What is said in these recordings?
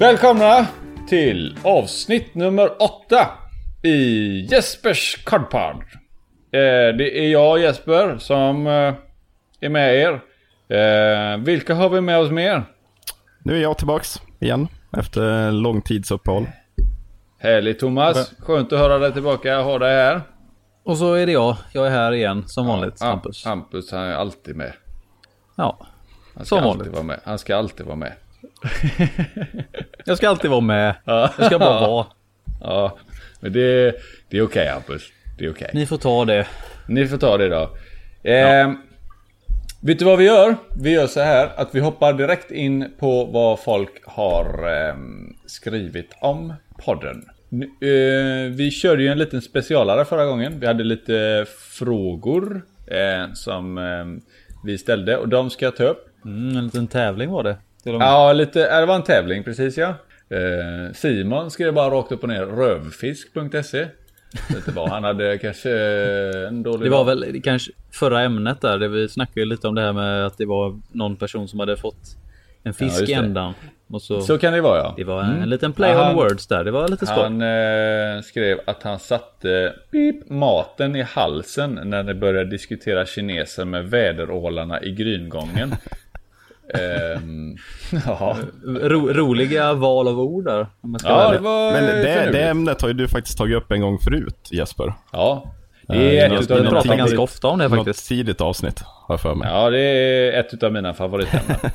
Välkomna till avsnitt nummer åtta i Jespers Cardpod. Eh, det är jag Jesper som eh, är med er. Eh, vilka har vi med oss mer? Nu är jag tillbaks igen efter lång tids uppehåll. Härligt Thomas, skönt att höra dig tillbaka, ha dig här. Och så är det jag. Jag är här igen som vanligt. Ham- Hampus. Hampus, han är alltid med. Ja. Han ska Som alltid vanligt. vara med. Han ska alltid vara med. Jag ska alltid vara med. Jag ska bara vara. Ja, men det, det är okej Hampus. Det är okej. Ni får ta det. Ni får ta det då. Eh, Vet du vad vi gör? Vi gör så här att vi hoppar direkt in på vad folk har ehm, skrivit om podden. Eh, vi körde ju en liten specialare förra gången. Vi hade lite frågor eh, som ehm, vi ställde och de ska jag ta upp. Mm, en liten tävling var det. Till och med. Ja, lite, ja, det var en tävling precis ja. Eh, Simon skrev bara rakt upp och ner rövfisk.se. Inte vad, han hade kanske en dålig Det var dag. väl kanske förra ämnet där. där vi snackade lite om det här med att det var någon person som hade fått en Ja, fisk i det. ändan. Så, Så kan det vara ja. det var en, Mm. liten play Ja, on han- words där. Det var lite skoj. Han eh, skrev att han satte pip, maten i halsen när de började diskutera kineser med väderålarna i gryngången. Ehm, ja. Ro, roliga val av ord där. Ja, det var Men det, det ämnet har ju du faktiskt tagit upp en gång förut Jesper. Ja, det Eh, är något- ett utav Vi något pratar ganska ofta om det Något faktiskt. tidigt avsnitt har jag för mig. Ja, det är ett utav mina favoritämnen.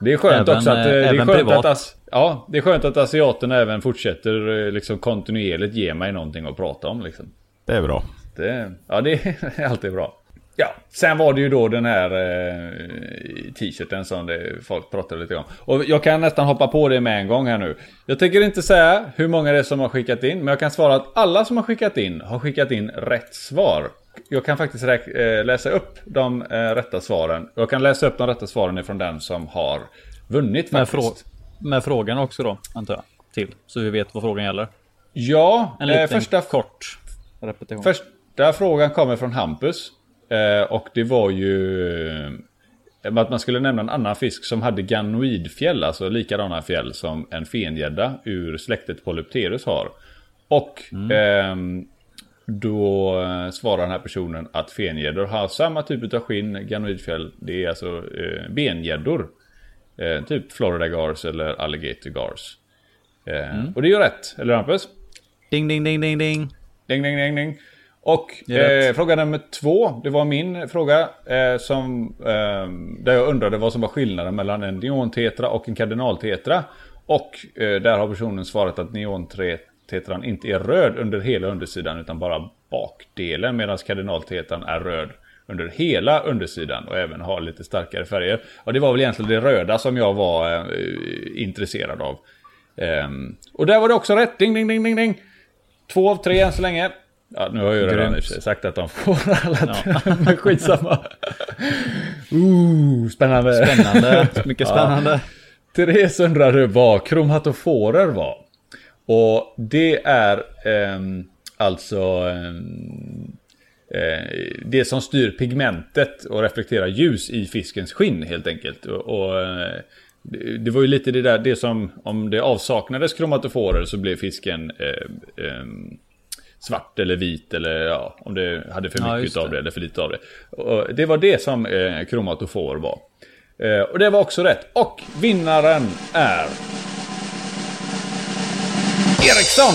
Det är skönt Även, också att... eh, Det är skönt privat. att as, ja, det är skönt att asiaterna även fortsätter eh, liksom kontinuerligt ge mig någonting att prata om liksom. Det är bra. Det, ja, det är alltid bra. Ja, sen var det ju då den här eh, t-shirten som det, folk pratade lite om. Och jag kan nästan hoppa på det med en gång här nu. Jag tänker inte säga hur många det är som har skickat in, men jag kan svara att alla som har skickat in har skickat in rätt svar. Jag kan faktiskt eh, läsa upp de eh, rätta svaren. Jag kan läsa upp de rätta svaren ifrån den som har vunnit Med, faktiskt. frå med frågan också då, antar jag. Till. Så vi vet vad frågan gäller. Ja, En eh, liten första kort repetition. Första frågan kommer från Hampus. Eh, och det var ju eh, att man skulle nämna en annan fisk som hade ganoidfjäll, alltså likadana fjäll som en fengädda ur släktet Polypterus har. Och ehm, då eh, svarar den här personen att fengäddor har samma typ av skinn, ganoidfjäll. Det är alltså eh, bengäddor. Eh, typ Florida gars eller alligator gars. Eh, Och det är ju rätt, eller Hampus? Ding, ding, ding, ding, ding. Ding, ding, ding, ding. Och eh, fråga nummer två, det var min fråga. Eh, som, eh, där jag undrade vad som var skillnaden mellan en neontetra och en kardinaltetra. Och eh, där har personen svarat att neontetran inte är röd under hela undersidan utan bara bakdelen. Medan kardinaltetran är röd under hela undersidan och även har lite starkare färger. Och det var väl egentligen det röda som jag var eh, intresserad av. Ehm, och där var det också rätt. Ding, ding, ding, ding, ding. Två av tre än så länge. Ja, nu har jag ju redan sagt att de får alla tre, men skitsamma. Ooh, spännande. Spännande. Mycket spännande. Therese undrade vad kromatoforer var. Och det är ehm, alltså ehm, eh, det som styr pigmentet och reflekterar ljus i fiskens skinn helt enkelt. Och, och, eh, det det var ju lite det där, det som om det avsaknades kromatoforer så blev fisken eh, ehm, svart eller vit eller ja, om det hade för Ja, mycket just av det. det eller för lite av det. Och det var det som eh, kromatofor var. Eh, och det var också rätt. Och vinnaren är... Eriksson!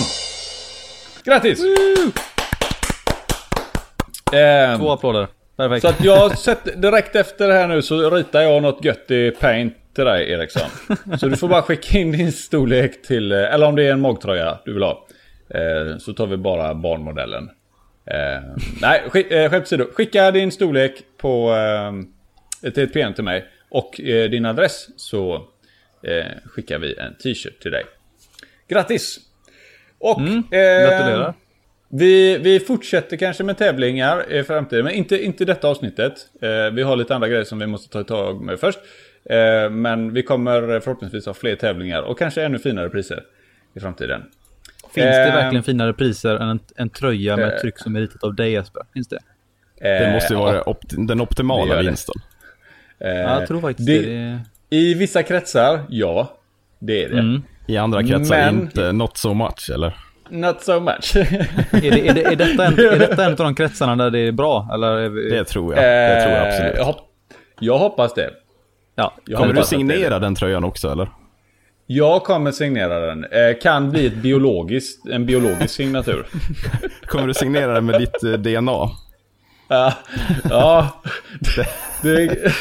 Grattis! Eh, Två applåder. Perfekt. så att jag sett direkt efter det här nu så ritar jag något gött i paint till dig Eriksson. Så du får bara skicka in din storlek till, eh, eller om det är en magtröja du vill ha. Eh, Så tar vi bara barnmodellen. Eh, nej, sk- eh, skämt åsido. Skicka din storlek på, eh, till ett PM till mig. Och eh, din adress så eh, skickar vi en t-shirt till dig. Grattis! Och... Mm, eh, Gratulerar. vi, vi fortsätter kanske med tävlingar i framtiden, men inte, inte detta avsnittet. Eh, vi har lite andra grejer som vi måste ta tag med först. Men vi kommer förhoppningsvis ha fler tävlingar och kanske ännu finare priser i framtiden. Finns det eh, verkligen finare priser än en, en tröja med eh, ett tryck som är ritat av dig Jesper? Finns det? Det måste ju Eh, vara opt- den optimala det. vinsten. eh, Ja, jag tror faktiskt det. det. I vissa kretsar, ja. Det är det. Mm. I andra kretsar Men- inte not so much, eller? Not so much. Är, det, är, det, är, detta en, är detta en av de kretsarna där det är bra? Eller är vi, Det tror jag. Det tror jag Eh, absolut. Jag, hopp- jag hoppas det. ja. Jag Kommer du hoppas är signera det. den tröjan också, eller? Jag kommer signera den. Eh, kan bli ett biologiskt, en biologisk signatur. Kommer du signera den med ditt eh, DNA? Ja, ja. Det,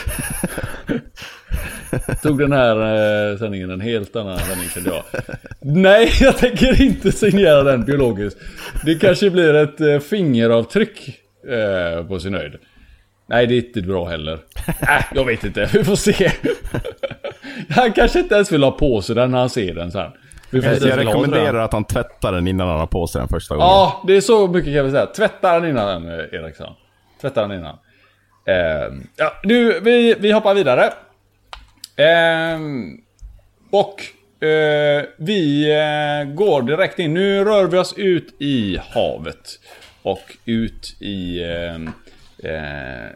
tog den här eh, sändningen en helt annan sändning kände jag. Nej, jag tänker inte signera den biologiskt. Det kanske blir ett eh, fingeravtryck eh, på sin höjd. Nej, det är inte bra heller. Äh, jag vet inte, vi får se. Han kanske inte ens vill ha på sig den när han ser den sen. Jag, rekommenderar att han tvättar den innan han har på sig den första gången. Ja, det är så mycket kan vi säga. Tvätta den innan den, Eriksson. Tvätta den innan. Eh, ja, nu, vi, vi hoppar vidare. Eh, och eh, vi eh, går direkt in. Nu rör vi oss ut i havet. Och ut i... Eh, eh,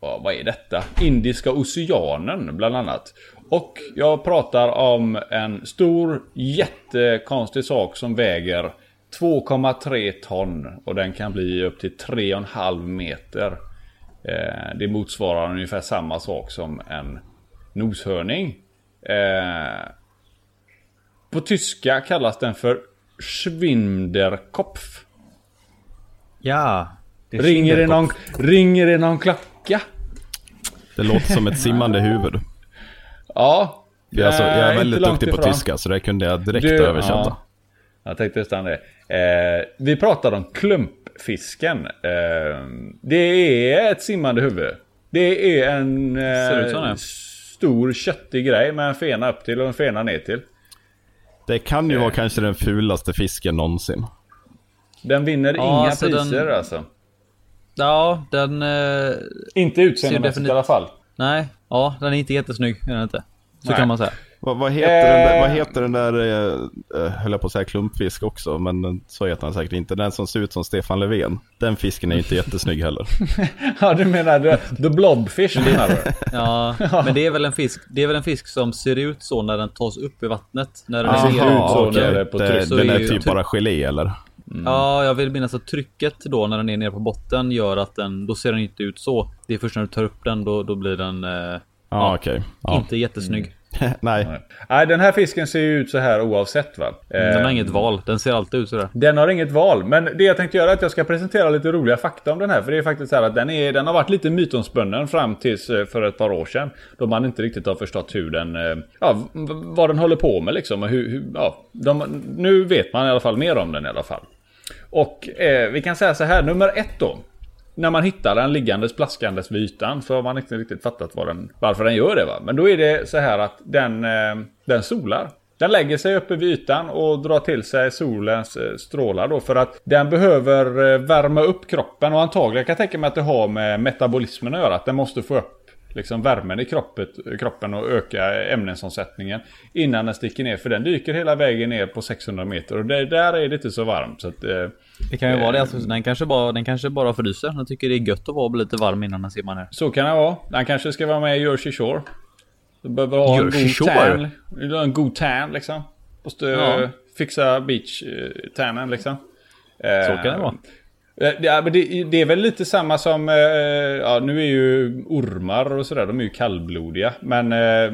vad, vad är detta? Indiska oceanen bland annat. Och jag pratar om en stor jättekonstig sak som väger 2,3 ton och den kan bli upp till 3,5 meter. Eh, det motsvarar ungefär samma sak som en noshörning. Eh, på tyska kallas den för Schwinderkopf. ja. Det Ringer det, någon, ringer det någon klocka? Det låter som ett simmande huvud. Ja. Jag är, alltså, jag är inte väldigt duktig på tyska, så det kunde jag direkt Du, översätta. ja. Jag tänkte nästan det. Eh, vi pratar om klumpfisken. Eh, det är ett simmande huvud. Det är en eh, det. stor köttig grej med en fena upp till och en fena ner till. Det kan ju Eh. vara kanske den fulaste fisken någonsin. Den vinner Ja, inga alltså den- priser alltså. Ja, den... Eh, Inte utseendemässigt definitivt- i alla fall. Nej, ja, den är inte jättesnygg. Är den inte. Så Nej. kan man säga. Vad, vad, heter, den där, Eh. vad heter den där, eh, eh, höll jag på att säga klumpfisk också, men den- så heter den säkert inte. Den som ser ut som Stefan Löfven. Den fisken är inte jättesnygg heller. Ja, du menar the, the blobfish menar du? Ja, men det är väl en fisk. Det är väl en fisk som ser ut så när den tas upp i vattnet. När den Aha, ser ut så nere på Det- tryck. Så Den är är typ tryck- bara gelé eller? Ja, jag vill minnas att trycket då när den är nere på botten gör att den, då ser den inte ut så. Det är först när du tar upp den då, då blir den eh, Ja, okej. Ja. inte jättesnygg. Nej. Nej. Nej, den här fisken ser ju ut så här oavsett va. Den Eh, har inget val. Den ser alltid ut sådär. Den har inget val, men det jag tänkte göra är att jag ska presentera lite roliga fakta om den här. För det är faktiskt så här att den, är, den har varit lite mytomspunnen fram tills eh, för ett par år sedan. Då man inte riktigt har förstått hur den, eh, ja, vad den håller på med liksom. Och hur, hur, ja, de, nu vet man i alla fall mer om den i alla fall. Och eh, vi kan säga så här, nummer ett då. När man hittar den liggandes plaskandes vid ytan så har man inte riktigt fattat den, varför den gör det. Va? Men då är det så här att den, eh, den solar. Den lägger sig uppe vid ytan och drar till sig solens eh, strålar då för att den behöver eh, värma upp kroppen och antagligen kan jag tänka mig att det har med metabolismen att göra. Att den måste få upp liksom värmen i kroppet, kroppen och öka ämnesomsättningen innan den sticker ner. För den dyker hela vägen ner på 600 meter och det, där är det inte så varmt. Så att, eh, Det kan ju vara det. Alltså, den, kanske bara, den kanske bara fryser. Den tycker det är gött att vara lite varm innan den simmar ner. Så kan det vara. Han kanske ska vara med i Jersey Shore. Du behöver ha en Jersey god tan. En god tan liksom. Måste Ja. eh, fixa beach-tannen liksom. Så kan det vara. Eh, ja, men det, det är väl lite samma som, eh, eh, ja nu är ju ormar och sådär, de är ju kallblodiga. Men eh,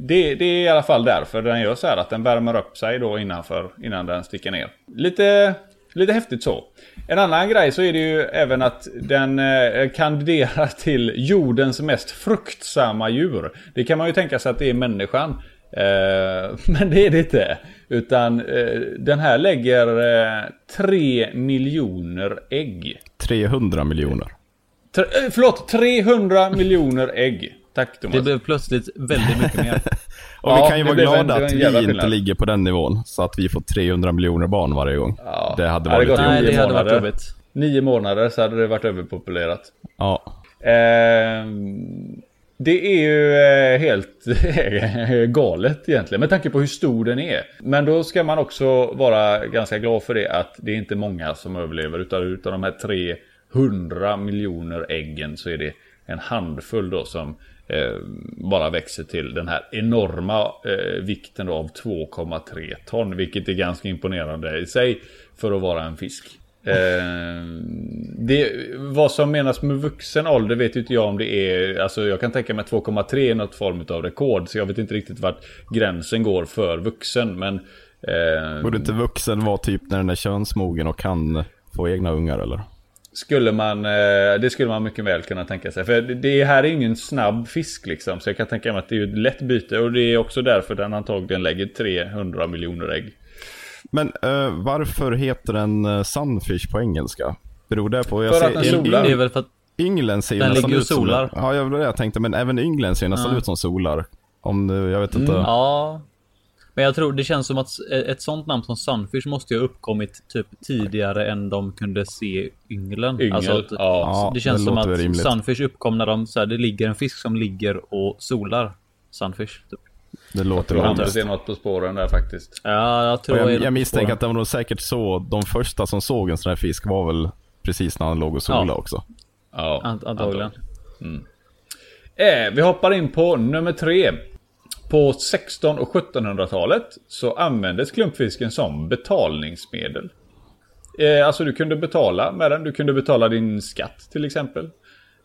det, det är i alla fall därför den gör så här att den värmer upp sig då innanför, innan den sticker ner. Lite, lite häftigt så. En annan grej så är det ju även att den eh, kandiderar till jordens mest fruktsamma djur. Det kan man ju tänka sig att det är människan. Eh, men det är det inte. Utan eh, den här lägger eh, 3 miljoner ägg. 300 miljoner. Tre, eh, förlåt, 300 miljoner ägg. Tack Thomas. Det blev plötsligt väldigt mycket mer. Och Ja, vi kan ju det vara glada det att vi inte ligger på den nivån. Så att vi får 300 miljoner barn varje gång. Ja. Det hade det varit jobbigt. Nej, det hade varit jobbigt. Nio månader så hade det varit överpopulerat. Ja. Ehm, det är ju eh, helt eh, galet egentligen med tanke på hur stor den är. Men då ska man också vara ganska glad för det att det är inte många som överlever. Utan utav de här 300 miljoner äggen så är det en handfull då som eh, bara växer till den här enorma eh, vikten då av 2,3 ton. Vilket är ganska imponerande i sig för att vara en fisk. Eh, det, vad som menas med vuxen ålder vet inte jag om det är, alltså jag kan tänka mig 2,3 är något form av rekord. Så jag vet inte riktigt vart gränsen går för vuxen. Men... Eh, Borde inte vuxen vara typ när den är könsmogen och kan få egna ungar eller? Skulle man, eh, det skulle man mycket väl kunna tänka sig. För det här är ingen snabb fisk liksom. Så jag kan tänka mig att det är ett lätt byte. Och det är också därför den antagligen lägger 300 miljoner ägg. Men uh, varför heter den uh, Sunfish på engelska? Beror det på? Jag för att den solar. Det är väl för att Ynglen ser den nästan ut som... solar. Ja, det var det jag tänkte. Men även ynglen ser nästan ja. ut som solar. Om du, jag vet inte. Mm, ja. Men jag tror det känns som att ett sånt namn som Sunfish måste ju ha uppkommit typ tidigare än de kunde se ynglen. Yngel, alltså, att, ja, det känns det som att rimligt. Sunfish uppkom när de, så här, det ligger en fisk som ligger och solar. Sunfish. Typ. Det låter jag tror det något på spåren där faktiskt. Ja, jag tror jag, jag misstänker att det var nog säkert så. De första som såg en sån här fisk var väl precis när han låg och solade ja. också. Ja, antagligen. Mm. Eh, vi hoppar in på nummer tre. På 16 och 1700-talet så användes klumpfisken som betalningsmedel. Eh, alltså du kunde betala med den. Du kunde betala din skatt till exempel.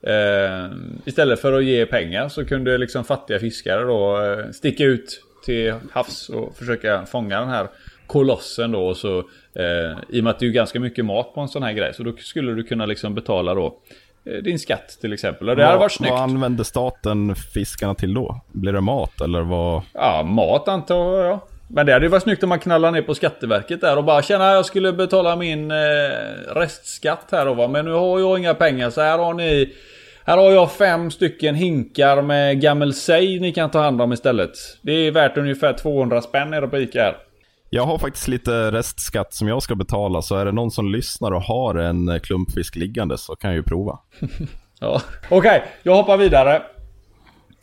Eh, istället för att ge pengar så kunde liksom fattiga fiskare då eh, sticka ut till havs och försöka fånga den här kolossen då. Och så, eh, I och med att det är ganska mycket mat på en sån här grej så då skulle du kunna liksom betala då eh, din skatt till exempel. Och det vad, varit snyggt. Vad använde staten fiskarna till då? Blir det mat eller vad? Ja, mat antar jag. Men det hade ju varit snyggt om man knallar ner på Skatteverket där och bara känna jag skulle betala min eh, restskatt här då va. Men nu har jag inga pengar så här har ni här har jag fem stycken hinkar med gammelsej ni kan ta hand om istället. Det är värt ungefär 200 spänn nere på Ica här. Jag har faktiskt lite restskatt som jag ska betala, så är det någon som lyssnar och har en klumpfisk liggande så kan jag ju prova. ja. Okej, okay, jag hoppar vidare.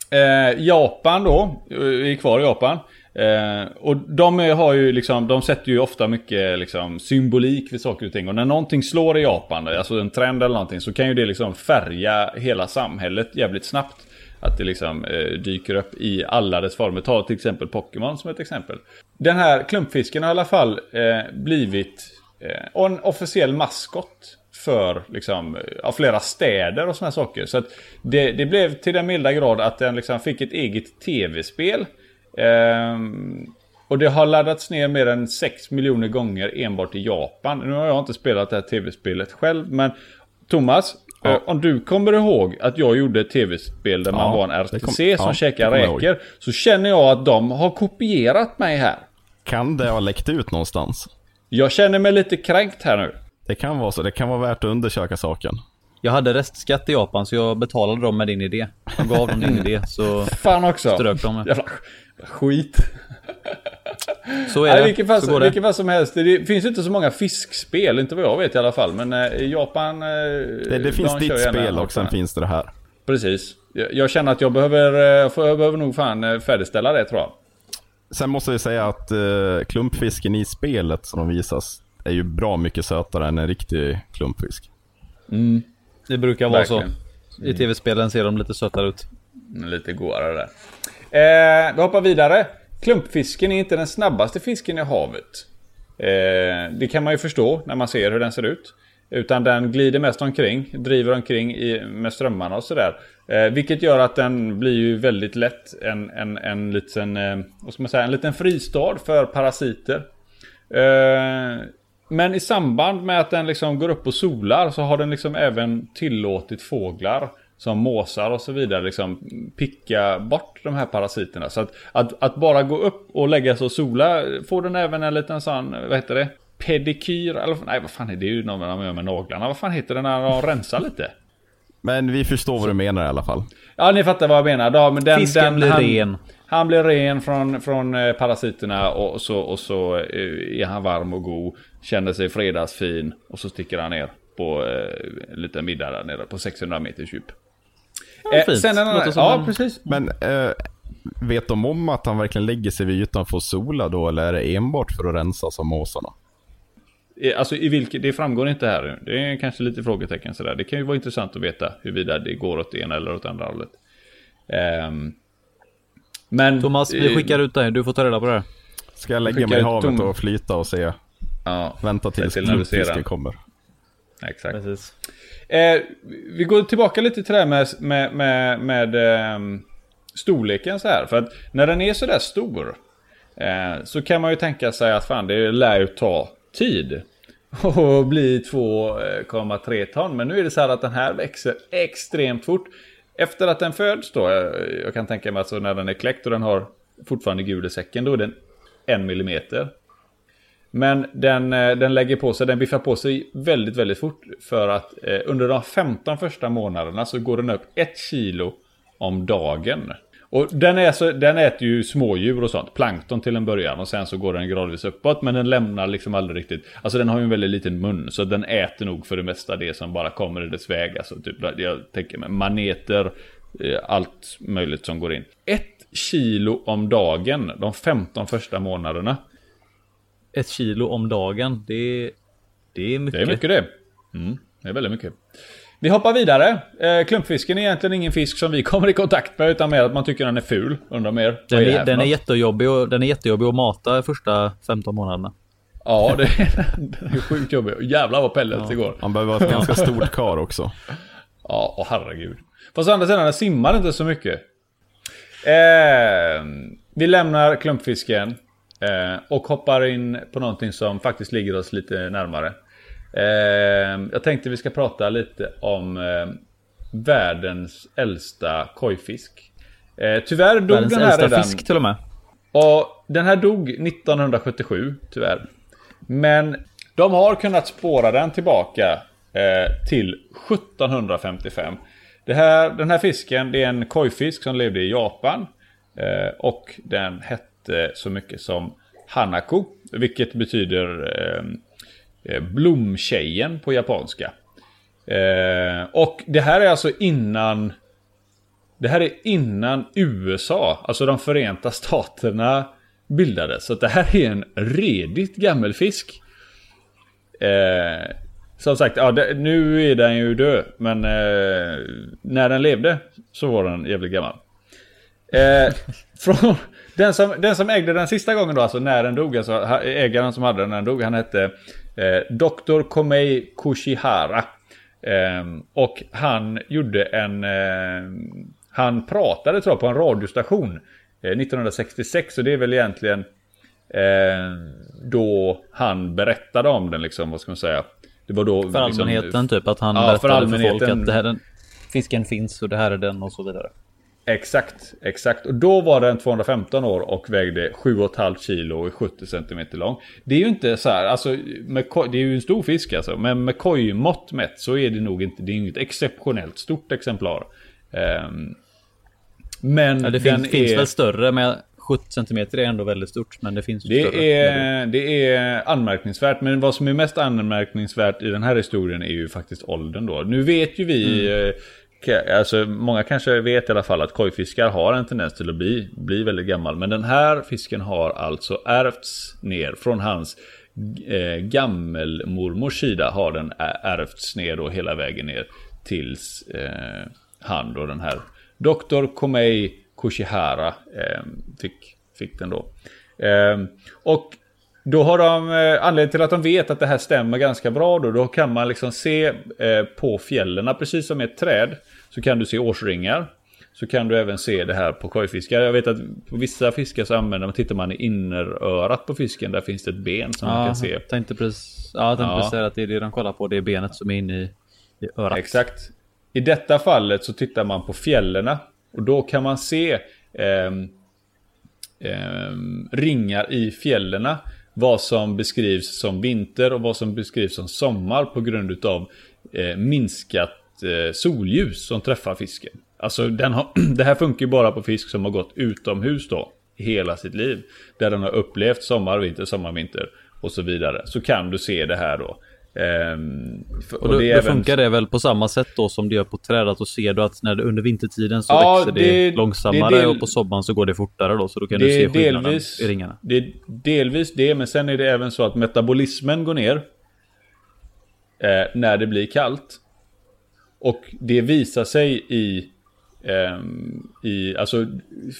Eh, Japan då, vi är kvar i Japan. Eh, och de har ju liksom, de sätter ju ofta mycket liksom, symbolik vid saker och ting. Och när någonting slår i Japan, alltså en trend eller någonting, så kan ju det liksom färga hela samhället jävligt snabbt. Att det liksom eh, dyker upp i alla dess former. Ta till exempel Pokémon som ett exempel. Den här klumpfisken har i alla fall eh, blivit eh, en officiell maskot för liksom, av flera städer och sådana saker. Så att det, det blev till den milda grad att den liksom fick ett eget tv-spel. Ehm, och det har laddats ner mer än 6 miljoner gånger enbart i Japan. Nu har jag inte spelat det här tv-spelet själv, men Thomas, ja. eh, om du kommer ihåg att jag gjorde ett tv-spel där ja, man var en RTC kom, som ja, käkar räkor. Så känner jag att de har kopierat mig här. Kan det ha läckt ut någonstans? Jag känner mig lite kränkt här nu. Det kan vara så. Det kan vara värt att undersöka saken. Jag hade restskatt i Japan så jag betalade dem med din idé. Jag gav dem din idé så Fan också. strök de. Jävla skit. Så är det. vilken fall, så vilken fall som helst. Det finns inte så många fiskspel, inte vad jag vet i alla fall. Men eh, Japan... Eh, det, det finns ditt spel och sen finns det det här. Precis. Jag, jag känner att jag behöver, eh, jag behöver nog fan eh, färdigställa det tror jag. Sen måste vi säga att uh, klumpfisken i spelet som de visas är ju bra mycket sötare än en riktig klumpfisk. Mm. Det brukar vara Verkligen. så. I tv-spelen ser de lite sötare ut. Lite godare där. Eh, vi hoppar vidare. Klumpfisken är inte den snabbaste fisken i havet. Eh, det kan man ju förstå när man ser hur den ser ut. Utan den glider mest omkring, driver omkring i, med strömmarna och sådär. Eh, vilket gör att den blir ju väldigt lätt en, en, en, liten, eh, vad ska man säga, en liten fristad för parasiter. Eh, men i samband med att den liksom går upp och solar så har den liksom även tillåtit fåglar som måsar och så vidare liksom picka bort de här parasiterna. Så att, att, att, bara gå upp och lägga sig och sola får den även en liten sån, vad heter det? Pedikyr? Eller nej vad fan är det? Ju något man gör med naglarna. Vad fan heter det när de rensar lite? Men vi förstår vad du menar i alla fall. Ja, ni fattar vad jag menar. Ja, men den, Fisken den, blir han, ren. Han blir ren från, från eh, parasiterna och så, och så eh, är han varm och god. Känner sig fredagsfin och så sticker han ner på eh, en liten middag där nere på 600 meters djup. Ja, fint. Sen en annan, ja, precis. Men eh, vet de om att han verkligen lägger sig vid ytan för att sola då? Eller är det enbart för att rensa som måsarna? Eh, Alltså i vilket, det framgår inte här. Det är kanske lite frågetecken sådär. Det kan ju vara intressant att veta huruvida det går åt det ena eller åt andra hållet. Ehm, men... Thomas, vi eh, skickar ut dig. Du får ta reda på det här. Ska jag lägga mig i havet tom- och flyta och se? Ja, Vänta tills till kommer. exakt. Precis. Eh, vi går tillbaka lite till det här med, med, med, med eh, storleken så här. För att när den är så där stor eh, så kan man ju tänka sig att fan det lär ju ta tid. Och bli 2,3 ton. Men nu är det så här att den här växer extremt fort. Efter att den föds då, jag, jag kan tänka mig att så när den är kläckt och den har fortfarande gul i säcken, då är den en millimeter. Men den, eh, den lägger på sig, den biffar på sig väldigt, väldigt fort. För att eh, under de 15 första månaderna så går den upp ett kilo om dagen. Och den, är så, den äter ju smådjur och sånt, plankton till en början och sen så går den gradvis uppåt. Men den lämnar liksom aldrig riktigt, alltså den har ju en väldigt liten mun så den äter nog för det mesta det som bara kommer i dess väg. Alltså typ, jag tänker mig maneter, eh, allt möjligt som går in. Ett kilo om dagen de 15 första månaderna. Ett kilo om dagen. Det är, det är mycket. Det är mycket det. Mm, det är väldigt mycket. Vi hoppar vidare. Eh, klumpfisken är egentligen ingen fisk som vi kommer i kontakt med utan mer att man tycker den är ful. Undrar mer. Den är, för den, är jättejobbig och, den är jättejobbig att mata första 15 månaderna. Ja, det är, den är sjukt jobbig. Jävlar vad pellets det går. Han behöver vara ett ganska stort kar också. Ja, och herregud. Fast å andra sidan, den simmar inte så mycket. Eh, vi lämnar klumpfisken. Eh, och hoppar in på någonting som faktiskt ligger oss lite närmare. Eh, jag tänkte vi ska prata lite om eh, världens äldsta kojfisk. Eh, tyvärr dog Världens den här äldsta redan... fisk till och med. Och den här dog 1977, tyvärr. Men de har kunnat spåra den tillbaka eh, till 1755. Det här, den här fisken, det är en kojfisk som levde i Japan. Eh, och den hette så mycket som Hanako. Vilket betyder eh, eh, blomtjejen på japanska. Eh, och det här är alltså innan det här är innan USA, alltså de förenta staterna bildades. Så det här är en redigt gammal fisk. Eh, som sagt, ja, det, nu är den ju död. Men eh, när den levde så var den jävligt gammal. Eh, från, den, som, den som ägde den sista gången då, alltså när den dog, alltså ägaren som hade den när den dog, han hette eh, Dr. Komei Kushihara. Eh, och han gjorde en... Eh, han pratade tror jag på en radiostation eh, 1966 och det är väl egentligen eh, då han berättade om den liksom, vad ska man säga? Det var då För liksom, allmänheten typ. Att han Ja, berättade för för, folk att det här, den, fisken finns och det här är den och så vidare. Exakt, exakt. Och då var den 215 år och vägde 7,5 kilo och är 70 cm lång. Det är ju inte så här, alltså, koj- det är ju en stor fisk alltså. Men med kojmått mätt så är det nog inte, det är inget exceptionellt stort exemplar. Ehm, men Ja, det finns, finns är, väl större men 70 cm är ändå väldigt stort. Men det finns ju större. det är, det är anmärkningsvärt, men vad som är mest anmärkningsvärt i den här historien är ju faktiskt åldern då. Nu vet ju vi, Mm alltså många kanske vet i alla fall att kojfiskar har en tendens till att bli, bli väldigt gammal. Men den här fisken har alltså ärvts ner från hans eh, gammelmormors sida har den ärvts ner då hela vägen ner tills eh, han då den här Dr. Komei Kushihara eh, fick, fick den då. Eh, och då har de, eh, anledningen till att de vet att det här stämmer ganska bra då, då kan man liksom se eh, på fjällen, precis som ett träd, så kan du se årsringar. Så kan du även se det här på kojfiskar. Jag vet att på vissa fiskar så använder man, tittar man i innerörat på fisken, där finns det ett ben som man Ja, kan se. jag tänkte precis, ja, jag tänkte Ja. precis säga att det är det de kollar på. Det är benet som är inne i, i örat. Exakt. I detta fallet så tittar man på fjällerna. Och då kan man se ehm, ehm, ringar i fjällerna. Vad som beskrivs som vinter och vad som beskrivs som sommar på grund utav eh, minskat eh, solljus som träffar fisken. Alltså den har, det här funkar ju bara på fisk som har gått utomhus då. Hela sitt liv. Där den har upplevt sommar, vinter, sommar, vinter och så vidare. Så kan du se det här då. Ehm, Och då, det då även- funkar det väl på samma sätt då som det gör på träd. Att då ser du att när det, under vintertiden så Ja, växer det, det- långsammare det del- och på sommaren så går det fortare då. Så då kan du Det se skillnaden delvis, i ringarna. det är delvis det, men sen är det även så att metabolismen går ner. eh, när det blir kallt. Och det visar sig i, ehm, i alltså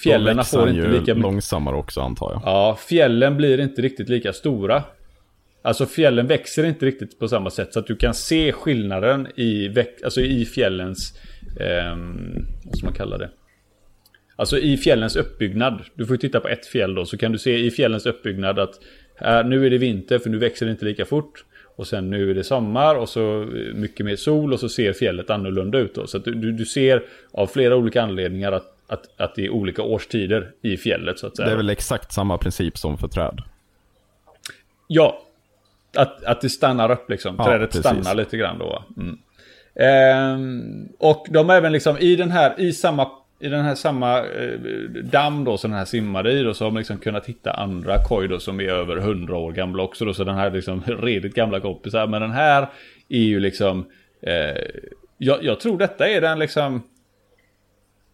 fjällen får inte lika mycket. långsammare också antar jag. Ja, fjällen blir inte riktigt lika stora. Alltså fjällen växer inte riktigt på samma sätt så att du kan se skillnaden i, alltså i fjällens, eh, vad ska man kalla det? Alltså i fjällens uppbyggnad. Du får titta på ett fjäll då så kan du se i fjällens uppbyggnad att här, nu är det vinter för nu växer det inte lika fort. Och sen nu är det sommar och så mycket mer sol och så ser fjället annorlunda ut då. Så att du, du ser av flera olika anledningar att, att, att det är olika årstider i fjället så att säga. Det är väl exakt samma princip som för träd? Ja, att, att det stannar upp liksom. Ja, Trädet precis. stannar lite grann då. Mm. Ehm, och de är även liksom i den här, i samma i den här samma eh, damm då som den här simmade i då så har man liksom kunnat hitta andra koj då som är över 100 år gamla också då. Så den här liksom redigt gamla kompisar. Men den här är ju liksom eh, jag, jag, tror detta är den liksom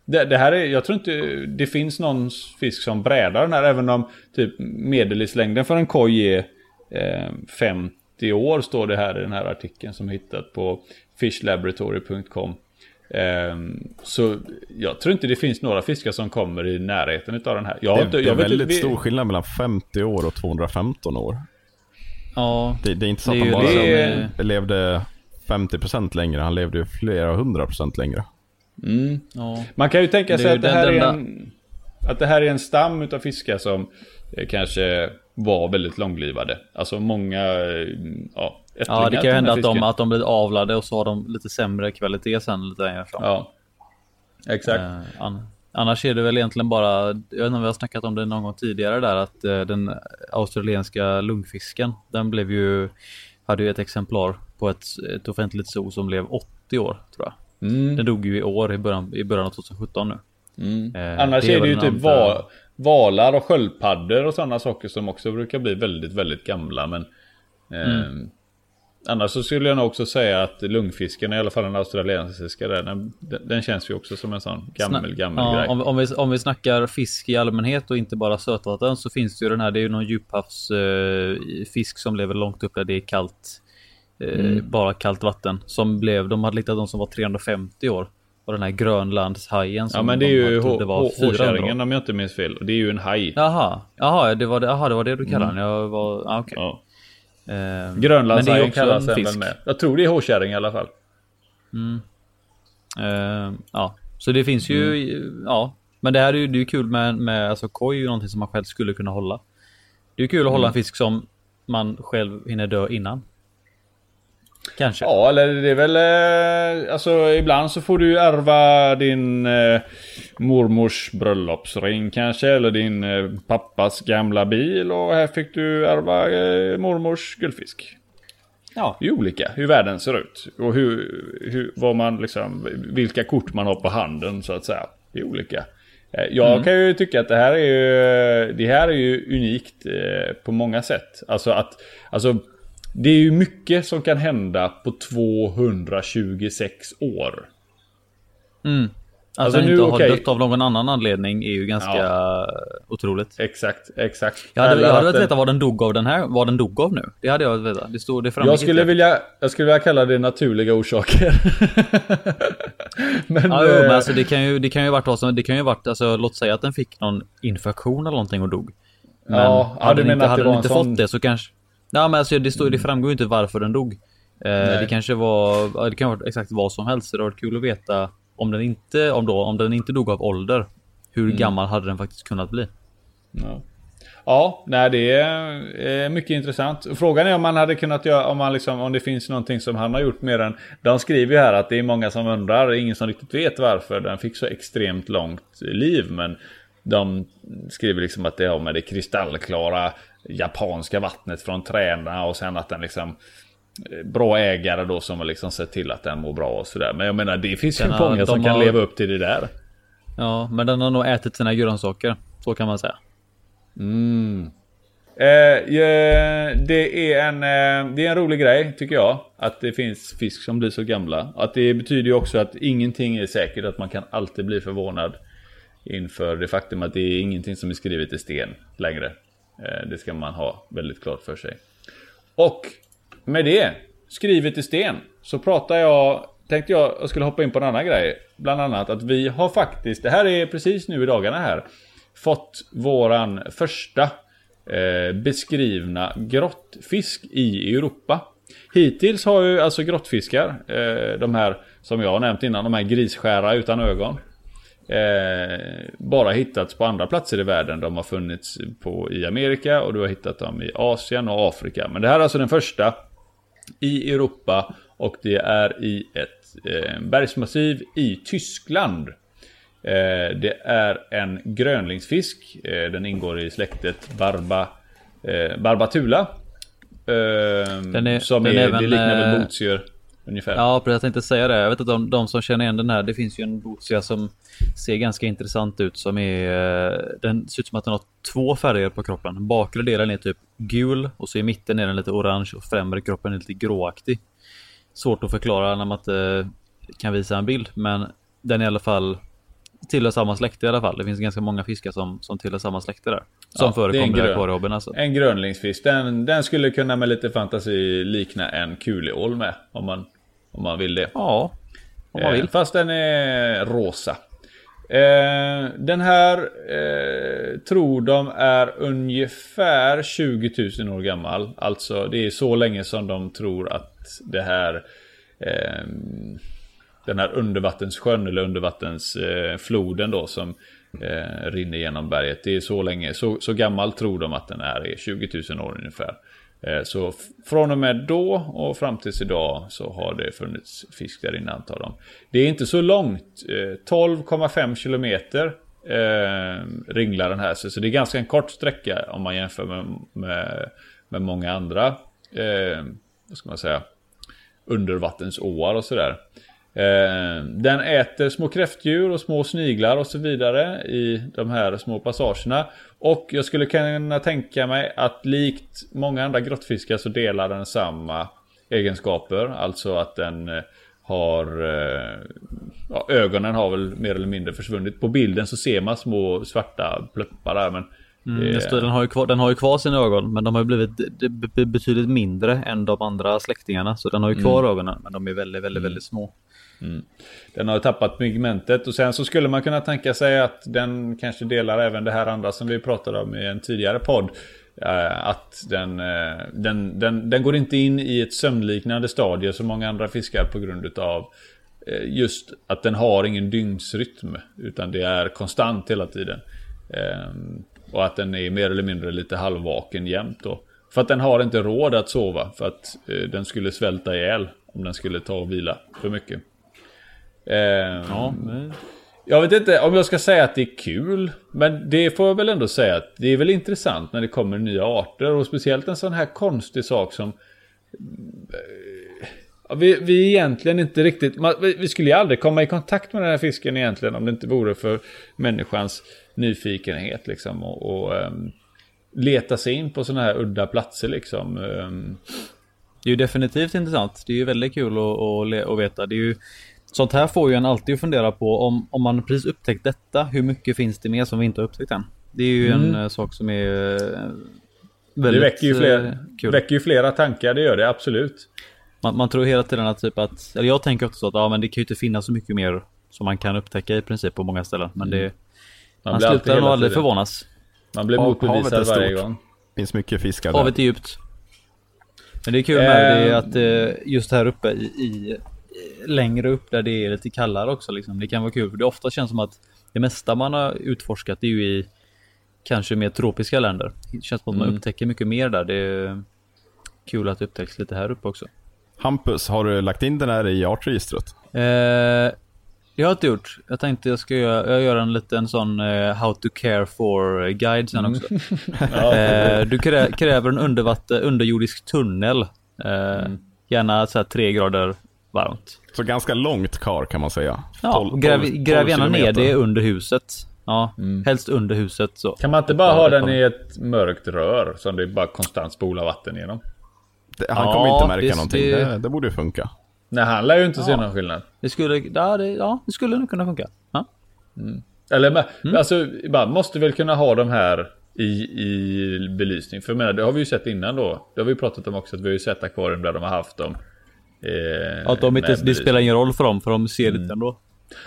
det, det, här är, jag tror inte det finns någon fisk som brädar den här även om typ medellivslängden för en koj är eh, 50 år står det här i den här artikeln som hittat på fishlaboratory.com. Um, så jag tror inte det finns några fiskar som kommer i närheten av den här. Jag det, inte, jag det är väldigt vi... stor skillnad mellan 50 år och 215 år. Ja. Det, det är inte så att han bara det... levde 50% längre, han levde ju flera hundra procent längre. Mm. Ja. Man kan ju tänka sig att det här är en... Att det här är en stam av fiskar som eh, kanske var väldigt långlivade. Alltså många, eh, ja, Ja, det kan ju hända att de, att de blir avlade och så har de lite sämre kvalitet sen lite längre fram. Ja, exakt. Eh, an, annars är det väl egentligen bara, jag vet inte om vi har snackat om det någon gång tidigare där, att eh, den australienska lungfisken, den blev ju, hade ju ett exemplar på ett, ett offentligt zoo som blev 80 år tror jag. Mm. Den dog ju i år i början, i början av 2017 nu. Mm. Eh, Annars det är det ju typ andra... va valar och sköldpaddor och sådana saker som också brukar bli väldigt, väldigt gamla. Men mm. Annars så skulle jag nog också säga att lungfisken, i alla fall den australiensiska, den, den känns ju också som en sån gammel, gammel ja, grej. Om, om, vi, om vi snackar fisk i allmänhet och inte bara sötvatten så finns det ju den här, det är ju någon djuphavsfisk eh, som lever långt upp där det är kallt. Eh, mm. Bara kallt vatten. Som blev, de hade hittat de som var 350 år. Och den här Grönlandshajen som Ja men det är ju hårkärringen om jag inte minns fel. Det är ju en haj. Jaha, jaha det var det, aha, det, var det du kallade mm. den. Jag var, ah, okay. ja. Eh, Grönlandshajen kallas den väl med. Jag tror det är hårkärring i alla fall. Mm. Eh, ja, så det finns ju, mm. ja. Men det här är ju, det är kul med, med alltså koj är ju någonting som man själv skulle kunna hålla. Det är kul att hålla en mm. fisk som man själv hinner dö innan. Kanske. Ja, eller det är väl... Eh, alltså ibland så får du ärva din eh, mormors bröllopsring kanske. Eller din eh, pappas gamla bil. Och här fick du ärva eh, mormors guldfisk. Ja. Det är olika hur världen ser ut. Och hur, hur, vad man liksom, vilka kort man har på handen så att säga. Det är olika. Eh, jag mm. kan ju tycka att det här är ju, det här är ju unikt eh, på många sätt. Alltså att, alltså det är ju mycket som kan hända på 226 år. Mm. Att alltså, han inte har dött av någon annan anledning är ju ganska ja. otroligt. Exakt, exakt. Jag hade, jag hade velat veta vad den dog av den här, vad den dog av nu. Det hade jag velat veta. Det stod, det jag skulle vilja, jag skulle vilja kalla det naturliga orsaker. men, ja, jo, men eh, alltså det kan ju, det kan ju varit vad som, det kan ju varit, alltså låt säga att den fick någon infektion eller någonting och dog. Men ja, hade den inte, hade den inte sån... fått det så kanske Ja men alltså det, står, det framgår ju inte varför den dog. Eh, det kanske var, det kan vara exakt vad som helst. Det hade varit kul att veta om den inte, om då, om den inte dog av ålder. Hur mm. gammal hade den faktiskt kunnat bli? Ja. Ja, nej, det är mycket intressant. Frågan är om man hade kunnat göra, om, man liksom, om det finns någonting som han har gjort mer än... De skriver ju här att det är många som undrar, ingen som riktigt vet varför den fick så extremt långt liv. Men de skriver liksom att det har med det kristallklara japanska vattnet från träna och sen att den liksom eh, bra ägare då som har liksom sett till att den mår bra och sådär. Men jag menar det finns ju många som kan leva upp till det där. Ja, men den har nog ätit sina grönsaker. Så kan man säga. Mm. Eh, det, är en, eh, det är en rolig grej tycker jag. Att det finns fisk som blir så gamla. Att det betyder ju också att ingenting är säkert. Att man kan alltid bli förvånad. Inför det faktum att det är ingenting som är skrivet i sten längre. Eh, det ska man ha väldigt klart för sig. Och med det skrivet i sten så pratar jag, tänkte jag, jag skulle hoppa in på en annan grej. Bland annat att vi har faktiskt, det här är precis nu i dagarna här, fått våran första eh, beskrivna grottfisk i Europa. Hittills har ju alltså grottfiskar, eh, de här som jag har nämnt innan, de här grisskära utan ögon. Eh, bara hittats på andra platser i världen. De har funnits på, i Amerika och du har hittat dem i Asien och Afrika. Men det här är alltså den första i Europa och det är i ett eh, bergsmassiv i Tyskland. Eh, det är en grönlingsfisk. Eh, den ingår i släktet Barba, eh, Barbatula. Eh, den är, som den är, även, det liknar väl botsier. Ungefär. Ja, precis. Jag tänkte säga det. Jag vet att de, de som känner igen den här. Det finns ju en Botsia som ser ganska intressant ut. Som är... Den ser ut som att den har två färger på kroppen. Bakre delen är typ gul och så i mitten är den lite orange och främre kroppen är lite gråaktig. Svårt att förklara när man inte kan visa en bild. Men den är i alla fall tillhör samma släkte i alla fall. Det finns ganska många fiskar som, som tillhör samma släkte där. Som ja, förekommer i akvariehobbyn alltså. En grönlingsfisk. Den, den skulle kunna med lite fantasi likna en kuleål med. Om man, om man vill det. Ja, om man vill. Eh, fast den är rosa. Eh, den här eh, tror de är ungefär 20 000 år gammal. Alltså det är så länge som de tror att det här den här undervattenssjön eller undervattensfloden då som eh, rinner genom berget. Det är så länge, så, så gammal tror de att den är, är 20 000 år ungefär. Eh, så från och med då och fram tills idag så har det funnits fisk där inne antar de. Det är inte så långt, eh, 12,5 kilometer eh, ringlar den här sig. Så det är ganska en kort sträcka om man jämför med, med, med många andra, eh, vad ska man säga, undervattensåar och sådär. Eh, den äter små kräftdjur och små sniglar och så vidare i de här små passagerna. Och jag skulle kunna tänka mig att likt många andra grottfiskar så delar den samma egenskaper. Alltså att den eh, har... Eh, ja, ögonen har väl mer eller mindre försvunnit. På bilden så ser man små svarta pluppar där men... Mm, det... den, har ju kvar, den har ju kvar sina ögon men de har ju blivit betydligt mindre än de andra släktingarna. Så den har ju kvar mm. ögonen men de är väldigt, väldigt, mm. väldigt små. Mm. Den har tappat pigmentet och sen så skulle man kunna tänka sig att den kanske delar även det här andra som vi pratade om i en tidigare podd. Eh, att den, eh, den, den, den går inte in i ett sömnliknande stadie som många andra fiskar på grund utav eh, just att den har ingen dygnsrytm. Utan det är konstant hela tiden. Och att den är mer eller mindre lite halvvaken jämt då. För att den har inte råd att sova. För att den skulle svälta ihjäl om den skulle ta och vila för mycket. Eh, ja, men... Jag vet inte om jag ska säga att det är kul. Men det får jag väl ändå säga att det är väl intressant när det kommer nya arter. Och speciellt en sån här konstig sak som... Eh, vi, vi egentligen inte riktigt... Vi skulle ju aldrig komma i kontakt med den här fisken egentligen om det inte vore för människans nyfikenhet liksom. Och, och um, leta sig in på sådana här udda platser liksom. Um. Det är ju definitivt intressant. Det är ju väldigt kul att, att, att veta. Det är ju Sånt här får ju en alltid att fundera på om, om man precis upptäckt detta, hur mycket finns det mer som vi inte har upptäckt än? Det är ju mm. en uh, sak som är uh, väldigt Det väcker ju, fler, uh, kul. väcker ju flera tankar, det gör det absolut. Man, man, tror hela tiden att typ att, eller jag tänker också så att ja men det kan ju inte finnas så mycket mer som man kan upptäcka i princip på många ställen. Men det, mm. man, man slutar nog aldrig förvånas. Man blir motbevisad varje gång. Det finns mycket fiskar där. Havet är djupt. Men det är kul med det att just här uppe i, i längre upp där det är lite kallare också. Liksom. Det kan vara kul för det ofta känns som att det mesta man har utforskat är ju i kanske mer tropiska länder. Det känns som att man mm. upptäcker mycket mer där. Det är kul att det upptäcks lite här uppe också. Hampus, har du lagt in den här i artregistret? Eh, jag har inte gjort. Jag tänkte jag ska göra, jag gör en liten sån uh, how to care for guide sen också. Mm. eh, du krä, kräver en undervatten, underjordisk tunnel. Eh, mm. Gärna så här tre grader varmt. Så ganska långt kar kan man säga. Ja, 12, gräv, 12, gräv gärna ner det under huset. Ja, mm. helst under huset så. Kan man inte bara ha den i ett mörkt rör som det bara konstant spolar vatten genom? Det, han ja, kommer inte märka det, någonting. Det, det, det borde ju funka. Nej, han lär ju inte ja. se någon skillnad. Det skulle, ja, det, ja, det skulle nog kunna funka. Ja. Mm. Eller, mm. alltså, bara, måste väl kunna ha de här i, i belysning. För jag menar, det har vi ju sett innan då. Det har vi pratat om också, att vi har ju sett akvarium där de har haft dem Eh, att de inte, det spelar ingen roll för dem för de ser mm. det ändå.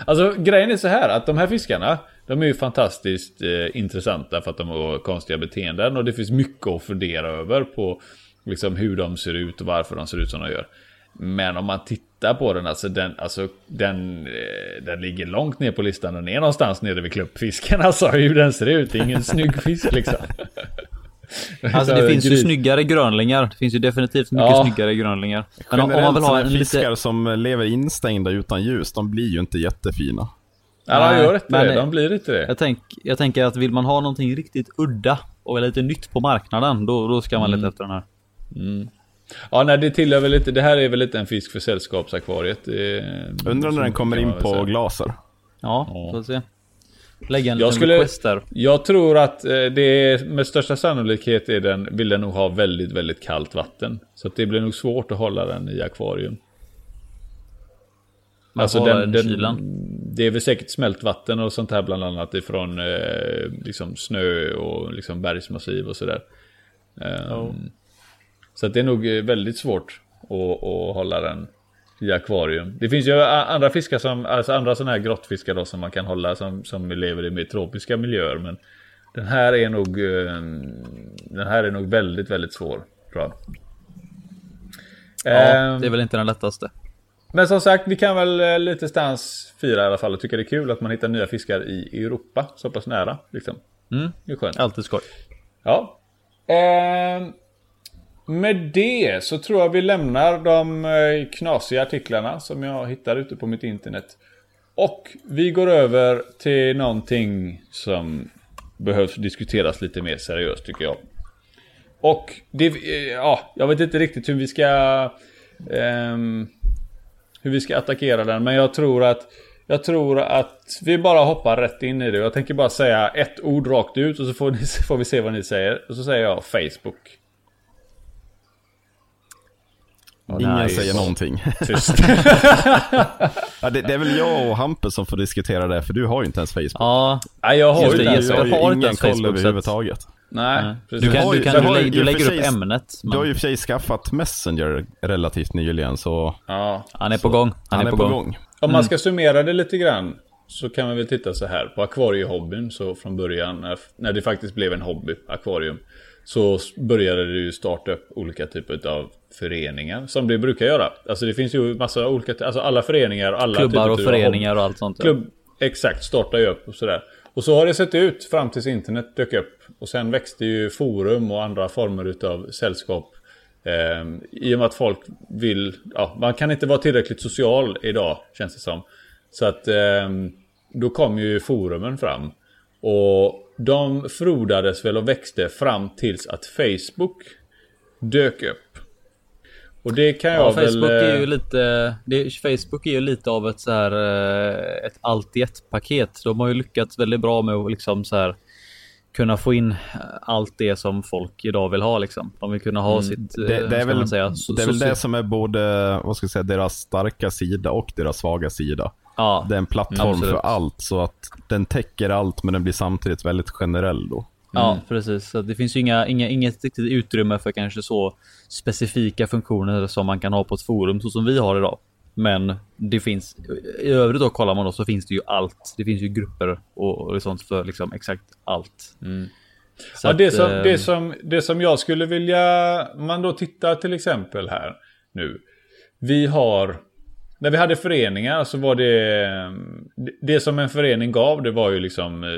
Alltså grejen är så här att de här fiskarna de är ju fantastiskt eh, intressanta för att de har konstiga beteenden och det finns mycket att fundera över på liksom hur de ser ut och varför de ser ut som de gör. Men om man tittar på den, alltså den, alltså den, eh, den ligger långt ner på listan. Den är någonstans nere vid klubbfisken. Alltså hur den ser ut. Det är ingen snygg fisk liksom. Alltså det finns ju snyggare grönlingar. Det finns ju definitivt mycket ja. snyggare grönlingar. Men om, om man vill ha en fiskar lite... som lever instängda utan ljus, de blir ju inte jättefina. Ja, de gör inte det. De blir inte det. Jag, tänk, jag tänker att vill man ha någonting riktigt udda och lite nytt på marknaden, då, då ska man mm. leta efter den här. Mm. Ja, nej, det tillhör väl lite, det här är väl lite en fisk för sällskapsakvariet. Undrar när den kommer in på glaser. Ja, ja. får se. Lägga en jag skulle, request där. Jag tror att eh, det är med största sannolikhet är den, vill den nog ha väldigt, väldigt kallt vatten. Så det blir nog svårt att hålla den i akvarium. Man alltså den, den, kylan. Det är väl säkert smält vatten och sånt här bland annat ifrån eh, liksom snö och liksom bergsmassiv och sådär. Um, oh. Så det är nog eh, väldigt svårt att, att hålla den i akvarium. Det finns ju andra fiskar som, alltså andra sådana här grottfiskar då som man kan hålla som, som lever i mer tropiska miljöer. Men den här är nog, eh, den här är nog väldigt, väldigt svår tror jag. Ja, det är väl inte den lättaste. Men som sagt, vi kan väl eh, lite stans fira i alla fall och tycka det är kul att man hittar nya fiskar i Europa så pass nära. Liksom. Mm. Det är skönt. Alltid skoj. Ja. Eh, med det så tror jag vi lämnar de eh, knasiga artiklarna som jag hittar ute på mitt internet. Och vi går över till någonting som behövs diskuteras lite mer seriöst tycker jag. Och det, eh, ja, jag vet inte riktigt hur vi ska um, hur vi ska attackera den. Men jag tror att jag tror att vi bara hoppar rätt in i det. Jag tänker bara säga ett ord rakt ut och så får, ni, får vi se vad ni säger. Och så säger jag Facebook. Oh, Ingen nice. säger någonting. Tyst. ja, det, det, är väl jag och Hampus som får diskutera det, för du har ju inte ens Facebook. Ja, jag har ju det. Jag har, ingen koll Facebook, överhuvudtaget. Nej, precis. Du, kan, du, kan, du, lägger, du lägger upp ämnet. Men... Du har ju för sig skaffat Messenger relativt nyligen så... Ja. Han är på gång. Han, han är, på, gång. gång. Om man ska summera det lite grann. Så kan man väl titta så här på akvariehobbyn. Så från början när det faktiskt blev en hobby, akvarium. Så började det ju starta upp olika typer av föreningar. Som det brukar göra. Alltså det finns ju massa olika, alltså alla föreningar. Alla Klubbar och föreningar och allt sånt. Klubb, exakt, startar ju upp och sådär. Och så har det sett ut fram tills internet dök upp. Och sen växte ju forum och andra former utav sällskap. Eh, I och med att folk vill, ja, man kan inte vara tillräckligt social idag känns det som. Så att eh, då kom ju forumen fram. Och de frodades väl och växte fram tills att Facebook dök upp. Och det kan jag ja, väl... Facebook är ju eh, lite... Det, Facebook är ju lite av ett så här... Eh, ett allt i ett paket. De har ju lyckats väldigt bra med att liksom så här kunna få in allt det som folk idag vill ha liksom. De vill kunna ha mm. sitt, det, det är väl, säga, det är väl det som är både, vad ska jag säga, deras starka sida och deras svaga sida. Ja, det är en plattform absolut. för allt så att den täcker allt men den blir samtidigt väldigt generell då. Ja, mm. precis. Så det finns ju inga, inga, inget riktigt utrymme för kanske så specifika funktioner som man kan ha på ett forum så som vi har idag. Men det finns i övrigt då kollar man då så finns det ju allt. Det finns ju grupper och, och sånt för liksom exakt allt. Mm. Ja, att, det, som, det, ehm, som, det som jag skulle vilja, man då tittar till exempel här nu. Vi har, när vi hade föreningar så var det, det som en förening gav det var ju liksom eh,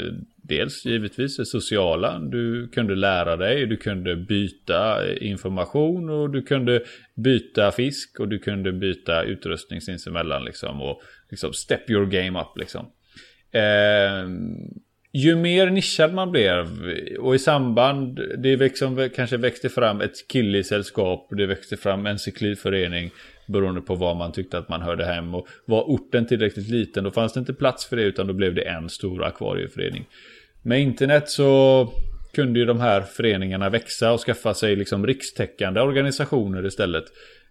dels givetvis det sociala. Du kunde lära dig, du kunde byta information och du kunde byta fisk och du kunde byta utrustning sinsemellan liksom. Och liksom step your game up liksom. Eh, ju mer nischad man blev och i samband, det liksom kanske växte fram ett killisällskap, det växte fram en cyklidförening beroende på var man tyckte att man hörde hem och var orten tillräckligt liten då fanns det inte plats för det utan då blev det en stor akvarieförening. Med internet så kunde ju de här föreningarna växa och skaffa sig liksom rikstäckande organisationer istället.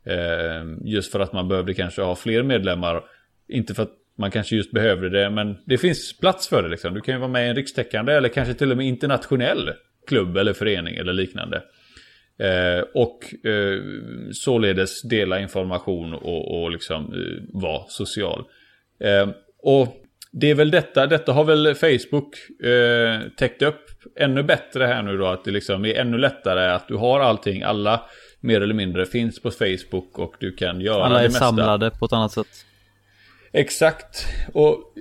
Eh, just för att man behövde kanske ha fler medlemmar. Inte för att man kanske just behövde det, men det finns plats för det. Liksom. Du kan ju vara med i en rikstäckande eller kanske till och med internationell klubb eller förening eller liknande. Eh, och eh, således dela information och, och liksom eh, vara social. Eh, och det är väl detta, detta har väl Facebook eh, täckt upp ännu bättre här nu då. Att det liksom är ännu lättare att du har allting, alla mer eller mindre finns på Facebook och du kan göra alla det mesta. Alla är samlade på ett annat sätt. Exakt. Och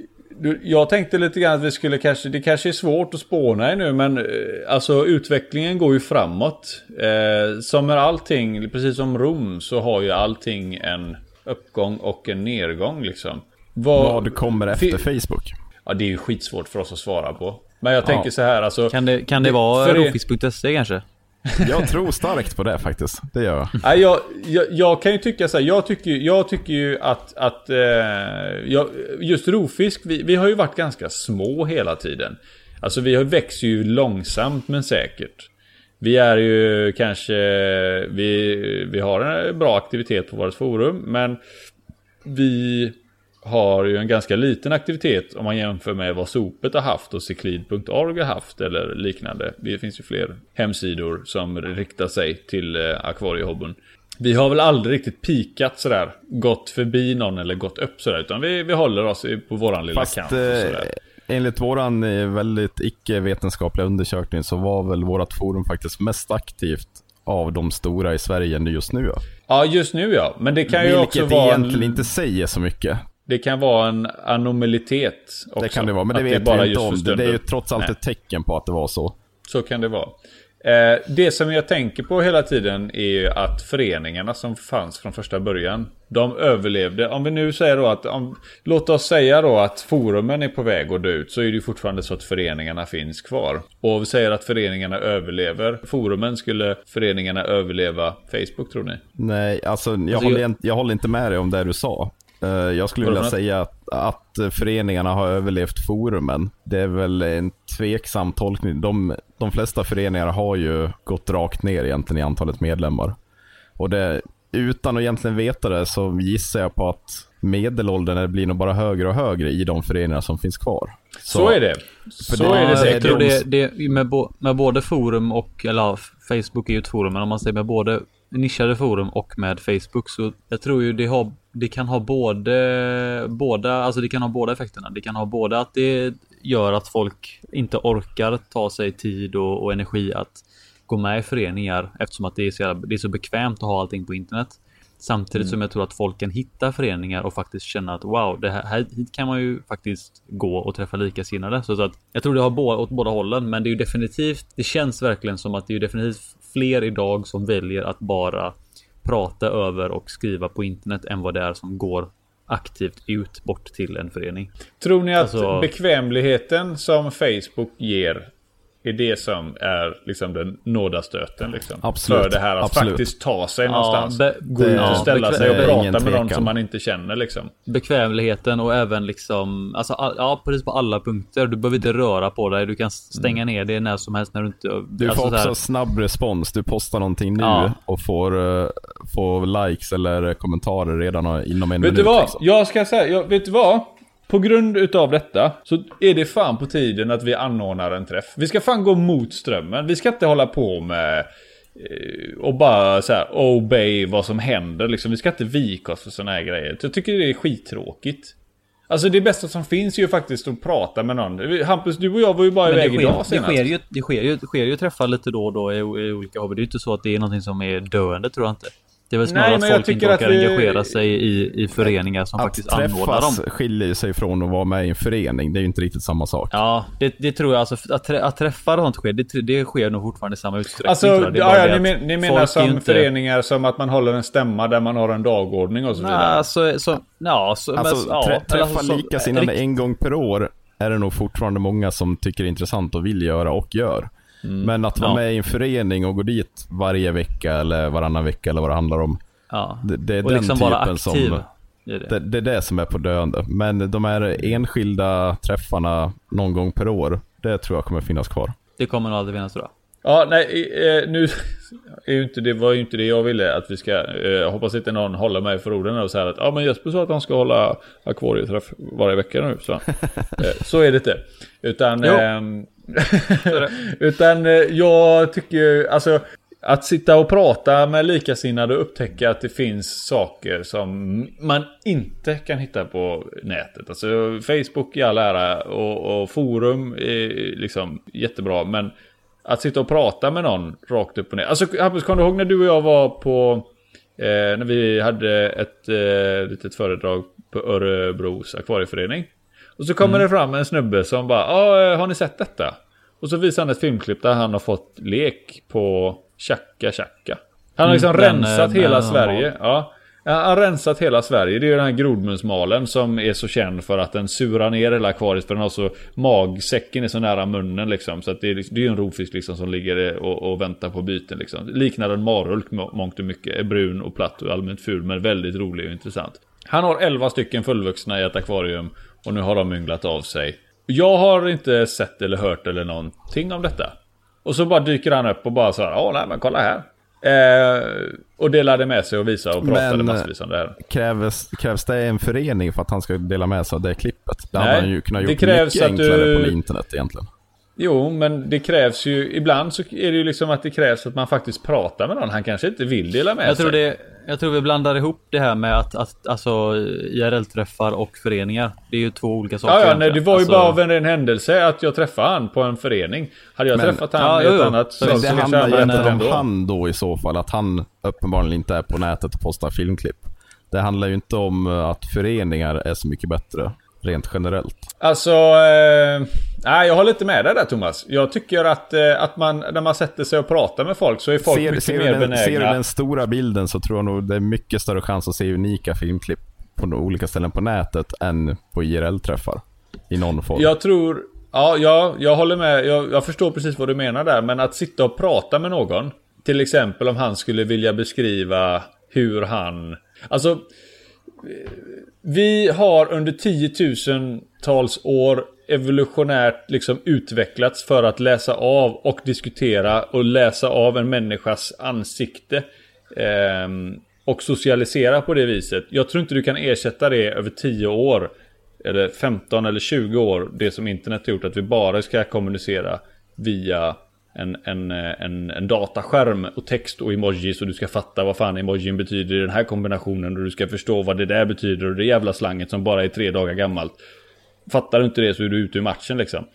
jag tänkte lite grann att vi skulle kanske, det kanske är svårt att spåna i nu men eh, alltså utvecklingen går ju framåt. Eh, som med allting, precis som Rom så har ju allting en uppgång och en nedgång liksom. Vad, Vad kommer efter Facebook? Ja det är ju skitsvårt för oss att svara på. Men jag tänker ja. så här alltså. Kan det, kan det vara rofis.se kanske? Jag tror starkt på det faktiskt. Det gör jag. Nej, jag, jag, jag kan ju tycka så här. Jag tycker, jag tycker ju att, att eh, jag, just rovfisk, vi, vi har ju varit ganska små hela tiden. Alltså vi växer ju långsamt men säkert. Vi är ju kanske, vi, vi har en bra aktivitet på vårt forum men vi har ju en ganska liten aktivitet om man jämför med vad Sopet har haft och Cyclid.org har haft eller liknande. Det finns ju fler hemsidor som riktar sig till eh, akvariehobbyn. Vi har väl aldrig riktigt pikat sådär, gått förbi någon eller gått upp sådär, utan vi, vi håller oss på våran lilla Fast, kant. Eh, sådär. Enligt våran eh, väldigt icke-vetenskapliga undersökning så var väl vårat forum faktiskt mest aktivt av de stora i Sverige just nu. Ja, ja just nu ja. Men det kan Vilket ju också vara... Vilket egentligen inte säger så mycket. Det kan vara en anomalitet också. Det kan det vara, men det vet det bara vi inte om. Det, är ju trots allt Nej. ett tecken på att det var så. Så kan det vara. Eh, det som jag tänker på hela tiden är ju att föreningarna som fanns från första början. De överlevde. Om vi nu säger då att, om, låt oss säga då att forumen är på väg att dö ut. Så är det ju fortfarande så att föreningarna finns kvar. Och vi säger att föreningarna överlever. Forumen, skulle föreningarna överleva Facebook tror ni? Nej, alltså jag, alltså, håller, jag... jag håller inte med dig om det du sa. Eh, jag skulle vilja säga att, att föreningarna har överlevt forumen. Det är väl en tveksam tolkning. De, de flesta föreningar har ju gått rakt ner egentligen i antalet medlemmar. Och det, utan att egentligen veta det så gissar jag på att medelåldern blir nog bara högre och högre i de föreningar som finns kvar. Så, så är det. Så det, är det säkert. Det, det med, bo, med både forum och, eller Facebook är ju ett forum, men om man säger med både nischade forum och med Facebook så jag tror ju det, har, det kan ha både, båda, alltså det kan ha båda effekterna. Det kan ha både att det gör att folk inte orkar ta sig tid och, och energi att gå med i föreningar eftersom att det är, så, det är så bekvämt att ha allting på internet. Samtidigt mm. som jag tror att folk kan hitta föreningar och faktiskt känna att wow, det här, hit kan man ju faktiskt gå och träffa likasinnade. Så, så att jag tror det har båda, åt båda hållen, men det är ju definitivt. Det känns verkligen som att det är definitivt fler idag som väljer att bara prata över och skriva på internet än vad det är som går aktivt ut bort till en förening. Tror ni att alltså... bekvämligheten som Facebook ger är det som är liksom den nådastöten liksom. Absolut. För det här att Absolut. faktiskt ta sig någonstans. Ja, Gå ut och ställa sig och prata med någon som man inte känner liksom. Bekvämligheten och även liksom, alltså ja precis på alla punkter. Du behöver inte röra på dig. Du kan stänga mm. ner det när som helst när du inte... Du alltså, får också snabb respons. Du postar någonting nu ja. och får, uh, får likes eller kommentarer redan inom en vet minut. Vet du vad? Liksom. Jag ska säga, jag, vet du vad? På grund utav detta så är det fan på tiden att vi anordnar en träff. Vi ska fan gå mot strömmen. Vi ska inte hålla på med eh, och bara så här obey vad som händer liksom. Vi ska inte vika oss för sådana här grejer. Jag tycker det är skittråkigt. Alltså det bästa som finns är ju faktiskt att prata med någon. Hampus, du och jag var ju bara iväg idag senast. Det sker, ju, det, sker ju, det sker ju träffar lite då och då i, i olika hobbyer. Det är ju inte så att det är någonting som är döende tror jag inte. Det är väl snarare Nej, att folk inte orkar vi... engagera sig i, i föreningar som att faktiskt anordnar dem. Att skiljer sig från att vara med i en förening. Det är ju inte riktigt samma sak. Ja, det, det tror jag. Alltså, att, trä, att träffa och sånt sker, det, det sker nog fortfarande i samma utsträckning. Alltså, ja, ja, ni, men, ni menar som inte... föreningar som att man håller en stämma där man har en dagordning och så vidare? Nej, alltså, så, ja, så, alltså, men, trä, träffa alltså, likasinnade en gång per år är det nog fortfarande många som tycker är intressant och vill göra och gör. Mm. Men att vara ja. med i en förening och gå dit varje vecka eller varannan vecka eller vad det handlar om. Ja. Det, det är och den liksom typen som... Det, det. det, är det som är på döende. Men de här enskilda träffarna någon gång per år, det tror jag kommer finnas kvar. Det kommer nog aldrig finnas tror jag. Ja, nej, eh, nu är ju inte, det var ju inte det jag ville att vi ska. Eh, jag hoppas inte någon håller mig för orden och säger att ja, men Jesper sa att han ska hålla akvarieträff varje vecka nu. Så, eh, så är det inte. Utan, ehm, utan eh, jag tycker alltså att sitta och prata med likasinnade och upptäcka att det finns saker som man inte kan hitta på nätet. Alltså Facebook i all ära och, och forum är liksom jättebra. Men att sitta och prata med någon rakt upp och ner. Alltså Hampus, kommer du ihåg när du och jag var på... Eh, när vi hade ett eh, litet föredrag på Örebros akvarieförening. Och så kommer mm. det fram en snubbe som bara, ah, har ni sett detta? Och så visar han ett filmklipp där han har fått lek på Chaka Chaka. Han har liksom mm, rensat den, hela Sverige. Ja. Han har rensat hela Sverige. Det är ju den här grodmunsmalen som är så känd för att den surar ner hela akvariet. För den har så magsäcken är så nära munnen liksom. Så att det är, liksom, det är ju en rovfisk liksom som ligger och, och väntar på byten liksom. Liknar en marulk mångt och mycket. Är brun och platt och allmänt ful men väldigt rolig och intressant. Han har 11 stycken fullvuxna i ett akvarium. Och nu har de ynglat av sig. Jag har inte sett eller hört eller någonting om detta. Och så bara dyker han upp och bara så här, ja nej men kolla här. Eh, och delade med sig och visade och pratade men, massvis om det här. Krävs, krävs det en förening för att han ska dela med sig av det klippet? Det nej, hade han ju kunnat gjort mycket enklare du... på internet egentligen. Jo, men det krävs ju, ibland så är det ju liksom att det krävs att man faktiskt pratar med någon. Han kanske inte vill dela med jag sig. Tror det, jag tror vi blandar ihop det här med att, att alltså IRL-träffar och föreningar. Det är ju två olika saker. Ja, ja nej, det var ju alltså... bara av en ren händelse att jag träffade han på en förening. Hade jag men, träffat han ja, i ett annat så, så det handlar ju inte om han då i så fall, att han uppenbarligen inte är på nätet och postar filmklipp. Det handlar ju inte om att föreningar är så mycket bättre rent generellt. Alltså, eh, nej jag håller inte med dig där Thomas. Jag tycker att, eh, att man, när man sätter sig och pratar med folk så är folk ser, mycket ser mer den, benägna. Ser du den stora bilden så tror jag nog det är mycket större chans att se unika filmklipp på olika ställen på nätet än på IRL-träffar. I någon form. Jag tror, ja, ja jag håller med. Jag, jag förstår precis vad du menar där. Men att sitta och prata med någon. Till exempel om han skulle vilja beskriva hur han... Alltså vi har under tiotusentals år evolutionärt liksom utvecklats för att läsa av och diskutera och läsa av en människas ansikte. Eh, och socialisera på det viset. Jag tror inte du kan ersätta det över 10 år. Eller 15 eller 20 år. Det som internet har gjort att vi bara ska kommunicera via en, en, en, en dataskärm och text och emojis och du ska fatta vad fan emojin betyder i den här kombinationen och du ska förstå vad det där betyder och det jävla slanget som bara är tre dagar gammalt. Fattar du inte det så är du ute ur matchen liksom.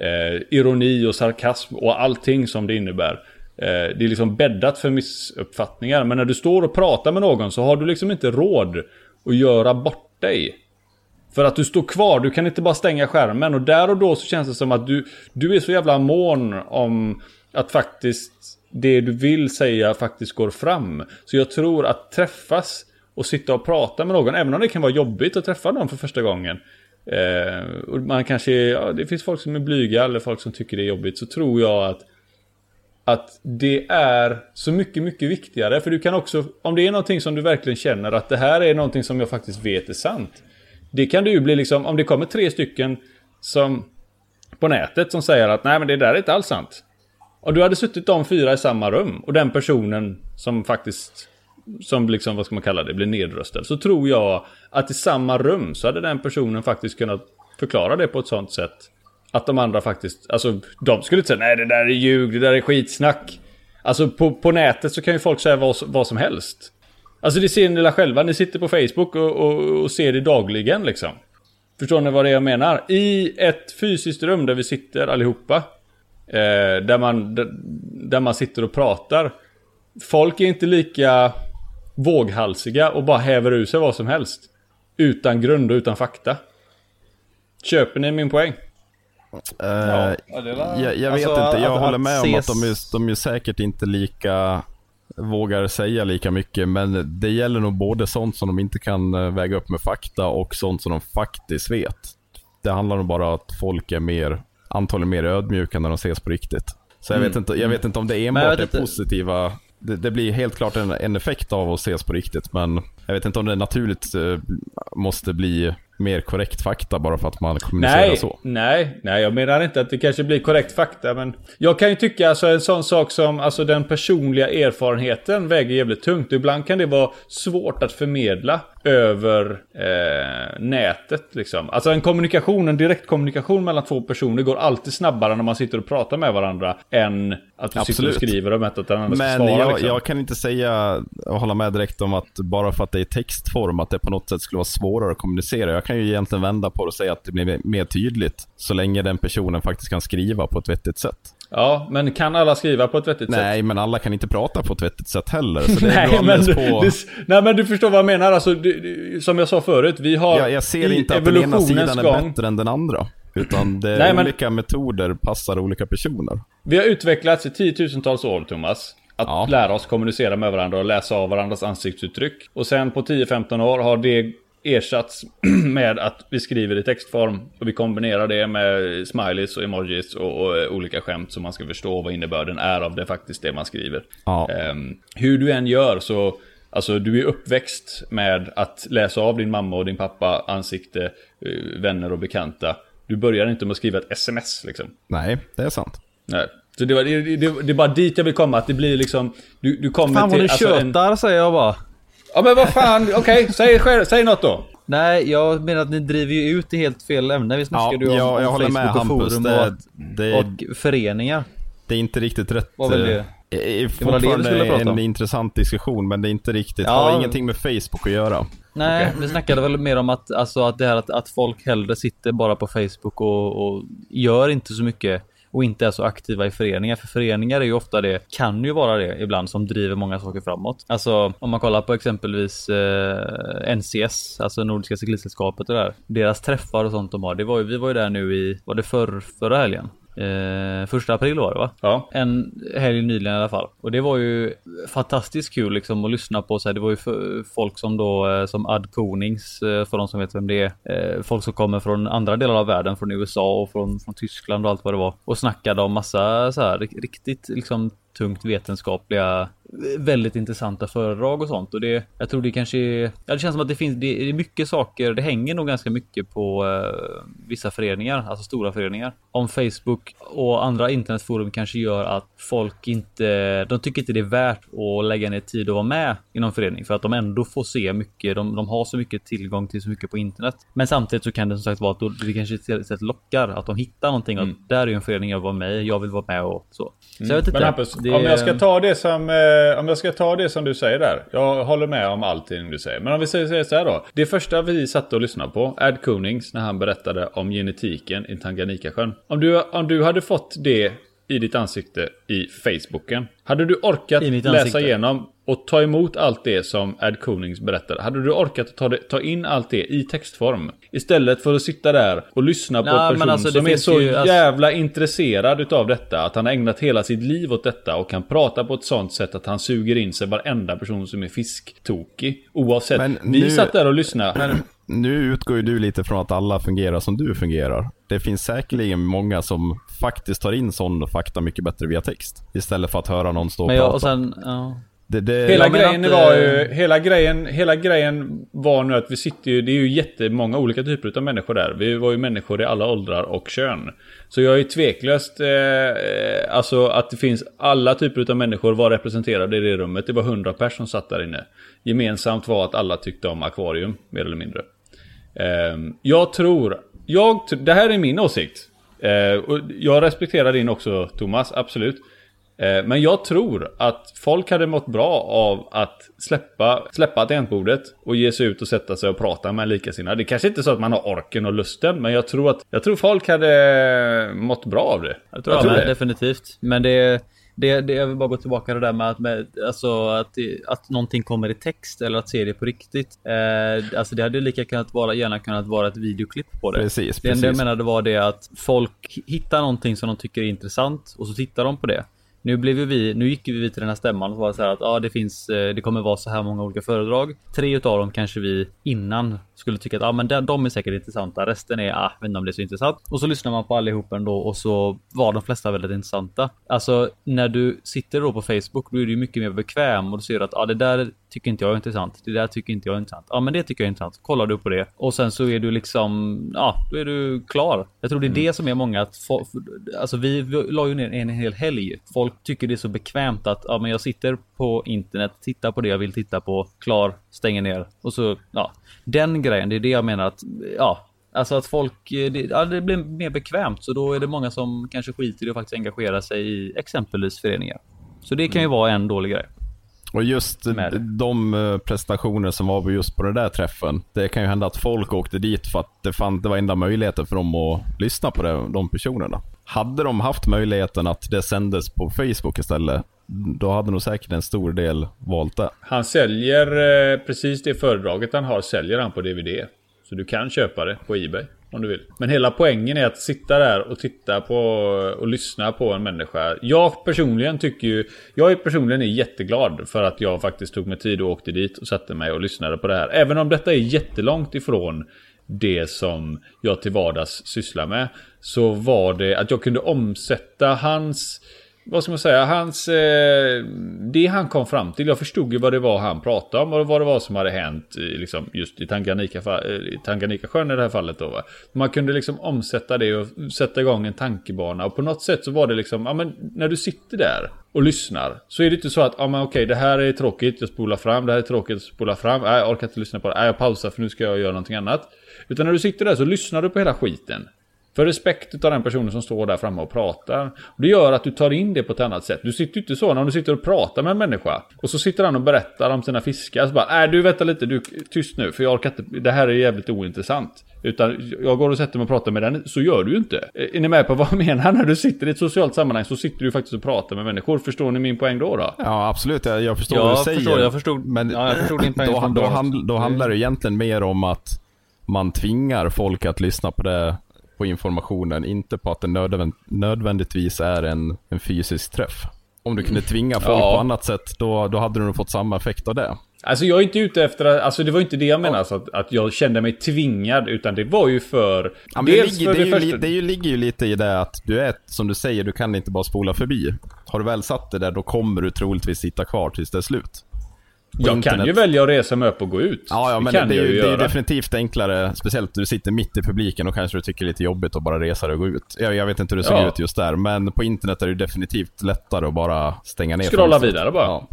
Eh, ironi och sarkasm och allting som det innebär. Eh, det är liksom bäddat för missuppfattningar. Men när du står och pratar med någon så har du liksom inte råd att göra bort dig. För att du står kvar, du kan inte bara stänga skärmen och där och då så känns det som att du, du är så jävla mån om att faktiskt det du vill säga faktiskt går fram. Så jag tror att träffas och sitta och prata med någon, även om det kan vara jobbigt att träffa någon för första gången. Eh, och man kanske, ja, det finns folk som är blyga eller folk som tycker det är jobbigt. Så tror jag att att det är så mycket, mycket viktigare. För du kan också, om det är någonting som du verkligen känner att det här är någonting som jag faktiskt vet är sant. Det kan det ju bli liksom, om det kommer tre stycken som på nätet som säger att nej men det där är inte alls sant. Och du hade suttit de fyra i samma rum och den personen som faktiskt som liksom, vad ska man kalla det, blir nedröstad. Så tror jag att i samma rum så hade den personen faktiskt kunnat förklara det på ett sånt sätt. Att de andra faktiskt, alltså de skulle inte säga nej det där är ljug, det där är skitsnack. Alltså på, på nätet så kan ju folk säga vad, vad som helst. Alltså det ser ni själva, ni sitter på Facebook och, och, och, ser det dagligen liksom. Förstår ni vad det är jag menar? I ett fysiskt rum där vi sitter allihopa. Eh, där, man, där, man sitter och pratar. Folk är inte lika våghalsiga och bara häver ur sig vad som helst. Utan grund och utan fakta. Köper ni min poäng? Uh, ja, jag, jag vet alltså, inte, jag håller med om att de är, de är säkert inte lika vågar säga lika mycket. Men det gäller nog både sånt som de inte kan eh, väga upp med fakta och sånt som de faktiskt vet. Det handlar nog bara om att folk är mer, antagligen mer ödmjuka när de ses på riktigt. Så jag, mm. vet, inte, jag vet inte om det enbart är positiva det, det, blir helt klart en, en, effekt av att ses på riktigt, men jag vet inte om det naturligt eh, måste bli mer korrekt fakta bara för att man kommunicerar nej, så. Nej, nej, jag menar inte att det kanske blir korrekt fakta, men jag kan ju tycka alltså en sån sak som alltså den personliga erfarenheten väger jävligt tungt. Ibland kan det vara svårt att förmedla. Över eh, nätet liksom. Alltså en kommunikation, en direktkommunikation mellan två personer går alltid snabbare när man sitter och pratar med varandra än att du Absolut. sitter och skriver och väntar att den andra ska svara. Men jag, liksom. jag kan inte säga och hålla med direkt om att bara för att det är textform att det på något sätt skulle vara svårare att kommunicera. Jag kan ju egentligen vända på det och säga att det blir mer tydligt så länge den personen faktiskt kan skriva på ett vettigt sätt. Ja, men kan alla skriva på ett vettigt nej, sätt? Nej, men alla kan inte prata på ett vettigt sätt heller. Så det nej, men du, på... det, nej, men du förstår vad jag menar. Alltså, det, som jag sa förut, vi har ja, Jag ser inte att den ena sidan är gång... bättre än den andra. Utan det är nej, men... olika metoder passar olika personer. Vi har utvecklats i tiotusentals år, Thomas. Att ja. lära oss kommunicera med varandra och läsa av varandras ansiktsuttryck. Och sen på 10-15 år har det ersatts med att vi skriver i textform och vi kombinerar det med smileys och emojis och, och olika skämt så man ska förstå vad innebörden är av det faktiskt det man skriver. Ja. Um, hur du än gör så Alltså du är uppväxt med att läsa av din mamma och din pappa ansikte, eh, vänner och bekanta. Du börjar inte med att skriva ett sms liksom. Nej, det är sant. Nej. Så det, var, det, det, det är bara dit jag vill komma, att det blir liksom... Du, du kommer Fan vad du alltså, tjötar en... säger jag bara. Ja men vad fan, okej, okay, säg, säg något då. Nej, jag menar att ni driver ju ut i helt fel ämne. Vi snackade ja, ju om, jag, jag om håller Facebook med, och forum det, det, och föreningar. Det är inte riktigt rätt. Vad vill det? Det är fortfarande det en om. intressant diskussion men det är inte riktigt, ja. har ingenting med Facebook att göra. Nej, okay. vi snackade väl mer om att, alltså att det här att, att folk hellre sitter bara på Facebook och, och gör inte så mycket och inte är så aktiva i föreningar. För föreningar är ju ofta det, kan ju vara det ibland, som driver många saker framåt. Alltså om man kollar på exempelvis eh, NCS, alltså Nordiska cyklistsällskapet och där. Deras träffar och sånt de har. Det var ju, vi var ju där nu i, var det för, förra helgen? Eh, första april var det va? Ja. En helg nyligen i alla fall. Och det var ju fantastiskt kul liksom att lyssna på. Så här, det var ju folk som då, eh, som Ad Konings, eh, för de som vet vem det är. Eh, folk som kommer från andra delar av världen, från USA och från, från Tyskland och allt vad det var. Och snackade om massa så här riktigt liksom tungt vetenskapliga, väldigt intressanta föredrag och sånt. Och det, jag tror det kanske är, ja, det känns som att det finns, det är mycket saker, det hänger nog ganska mycket på eh, vissa föreningar, alltså stora föreningar. Om Facebook och andra internetforum kanske gör att folk inte, de tycker inte det är värt att lägga ner tid och vara med i någon förening för att de ändå får se mycket, de, de har så mycket tillgång till så mycket på internet. Men samtidigt så kan det som sagt vara att det kanske istället lockar att de hittar någonting mm. och där är ju en förening jag var med i, jag vill vara med och så. Så jag vet inte. Hampus, det... om, jag ska ta det som, eh, Eh, om jag ska ta det som du säger där. Jag håller med om allting du säger. Men om vi säger så här då. Det första vi satt och lyssnade på, Ad Konings, när han berättade om genetiken i Tanganyikasjön. Om du, om du hade fått det i ditt ansikte i Facebooken. Hade du orkat läsa igenom och ta emot allt det som Ed Konings berättade? Hade du orkat ta, det, ta in allt det i textform? Istället för att sitta där och lyssna på en person alltså, som är så ju, alltså- jävla alltså... intresserad utav detta. Att han har ägnat hela sitt liv åt detta och kan prata på ett sånt sätt att han suger in sig varenda person som är fisktokig. Oavsett. Men Vi nu... satt där och lyssnade. Men nu utgår ju du lite från att alla fungerar som du fungerar. Det finns säkerligen många som faktiskt tar in sån fakta mycket bättre via text. Istället för att höra någon stå och prata. Och sen, ja. Det, det, hela, grejen att, var ju, hela, grejen, hela grejen var nu att vi sitter ju, det är ju jättemånga olika typer av människor där. Vi var ju människor i alla åldrar och kön. Så jag är tveklöst, eh, alltså att det finns alla typer av människor var representerade i det rummet. Det var 100 personer som satt där inne. Gemensamt var att alla tyckte om akvarium, mer eller mindre. Eh, jag tror, jag, det här är min åsikt. Eh, och jag respekterar din också Thomas, absolut. Eh, men jag tror att folk hade mått bra av att släppa, släppa tangentbordet och ge sig ut och sätta sig och prata med likasinnade. Det kanske inte är så att man har orken och lusten, men jag tror att jag tror folk hade mått bra av det. Jag tror, jag tror det. definitivt. Men det, det, det, jag vill bara gå tillbaka till det där med att, med, alltså, att, att någonting kommer i text eller att se det på riktigt. Eh, alltså det hade lika kunnat vara, gärna kunnat vara ett videoklipp på det. Precis, det enda jag menade var det att folk hittar någonting som de tycker är intressant och så tittar de på det. Nu blev vi, nu gick vi till den här stämman och var så här att ja, det finns, eh, det kommer vara så här många olika föredrag. Tre utav dem kanske vi innan skulle tycka att ja, men de är säkert intressanta. Resten är, ah, vet inte om det är så intressant. Och så lyssnar man på allihop ändå och så var de flesta väldigt intressanta. Alltså när du sitter då på Facebook, då är du mycket mer bekväm och du ser att ja, det där tycker inte jag är intressant. Det där tycker inte jag är intressant. Ja, men det tycker jag är intressant. Kollar du på det och sen så är du liksom, ja, då är du klar. Jag tror det är mm. det som är många att, få, alltså vi, vi la ju ner en hel helg. Folk tycker det är så bekvämt att, ja, men jag sitter på internet, tittar på det jag vill titta på, klar, stänger ner och så, ja, den grejen. Det är det jag menar att, ja, Alltså att folk, det, ja, det blir mer bekvämt så då är det många som kanske skiter i att faktiskt engagera sig i exempelvis föreningar. Så det kan ju mm. vara en dålig grej. Och just de eh, prestationer som var just på den där träffen. Det kan ju hända att folk åkte dit för att det, fann, det var enda möjligheten för dem att lyssna på det, de personerna. Hade de haft möjligheten att det sändes på Facebook istället, då hade nog säkert en stor del valt det. Han säljer eh, precis det föredraget han har, säljer han på DVD. Så du kan köpa det på Ebay om du vill. Men hela poängen är att sitta där och titta på och lyssna på en människa. Jag personligen tycker ju... Jag är personligen är jätteglad för att jag faktiskt tog mig tid och åkte dit och satte mig och lyssnade på det här. Även om detta är jättelångt ifrån det som jag till vardags sysslar med. Så var det att jag kunde omsätta hans vad ska man säga, hans, eh, det han kom fram till. Jag förstod ju vad det var han pratade om och vad det var som hade hänt i, liksom, just i Tanganyika, eh, i Tanganyika-sjön i det här fallet. Då, va? Man kunde liksom omsätta det och sätta igång en tankebana och på något sätt så var det liksom, ja men när du sitter där och lyssnar så är det inte så att, ja men okej det här är tråkigt, jag spolar fram, det här är tråkigt, jag spolar fram, nej jag orkar inte lyssna på det, nej jag pausar för nu ska jag göra någonting annat. Utan när du sitter där så lyssnar du på hela skiten. För respekt av den personen som står där framme och pratar. Det gör att du tar in det på ett annat sätt. Du sitter ju inte så när du sitter och pratar med en människa. Och så sitter han och berättar om sina fiskar. Så bara, nej du vänta lite, du tyst nu. För jag orkar inte, det här är jävligt ointressant. Utan jag går och sätter mig och pratar med den. Så gör du ju inte. Är ni med på vad jag menar? När du sitter i ett socialt sammanhang så sitter du faktiskt och pratar med människor. Förstår ni min poäng då? då? Ja absolut, jag, jag förstår ja, vad du säger. Förstår, jag förstod, men ja, jag förstod din poäng. Då, då, hand, då handlar det egentligen mer om att man tvingar folk att lyssna på det på informationen, inte på att det nödvänd nödvändigtvis är en, en fysisk träff. Om du kunde tvinga folk ja. på annat sätt, då, då hade du nog fått samma effekt av det. Alltså jag är inte ute efter, alltså det var inte det jag menade, alltså, att, att jag kände mig tvingad, utan det var ju för... Ja, det, ligger, för det, det, första... ju, det ju, ligger ju lite i det att du är, som du säger, du kan inte bara spola förbi. Har du väl satt det där, då kommer du troligtvis sitta kvar tills det är slut jag internet. kan ju välja att resa mig upp och gå ut. Ja, ja men det, det, är ju, det är definitivt enklare. Speciellt när du sitter mitt i publiken och kanske du tycker det är lite jobbigt att bara resa dig och gå ut. Jag, jag vet inte hur det ser ja. ut just där, men på internet är det definitivt lättare att bara stänga ner. Scrolla vidare bara. Ja.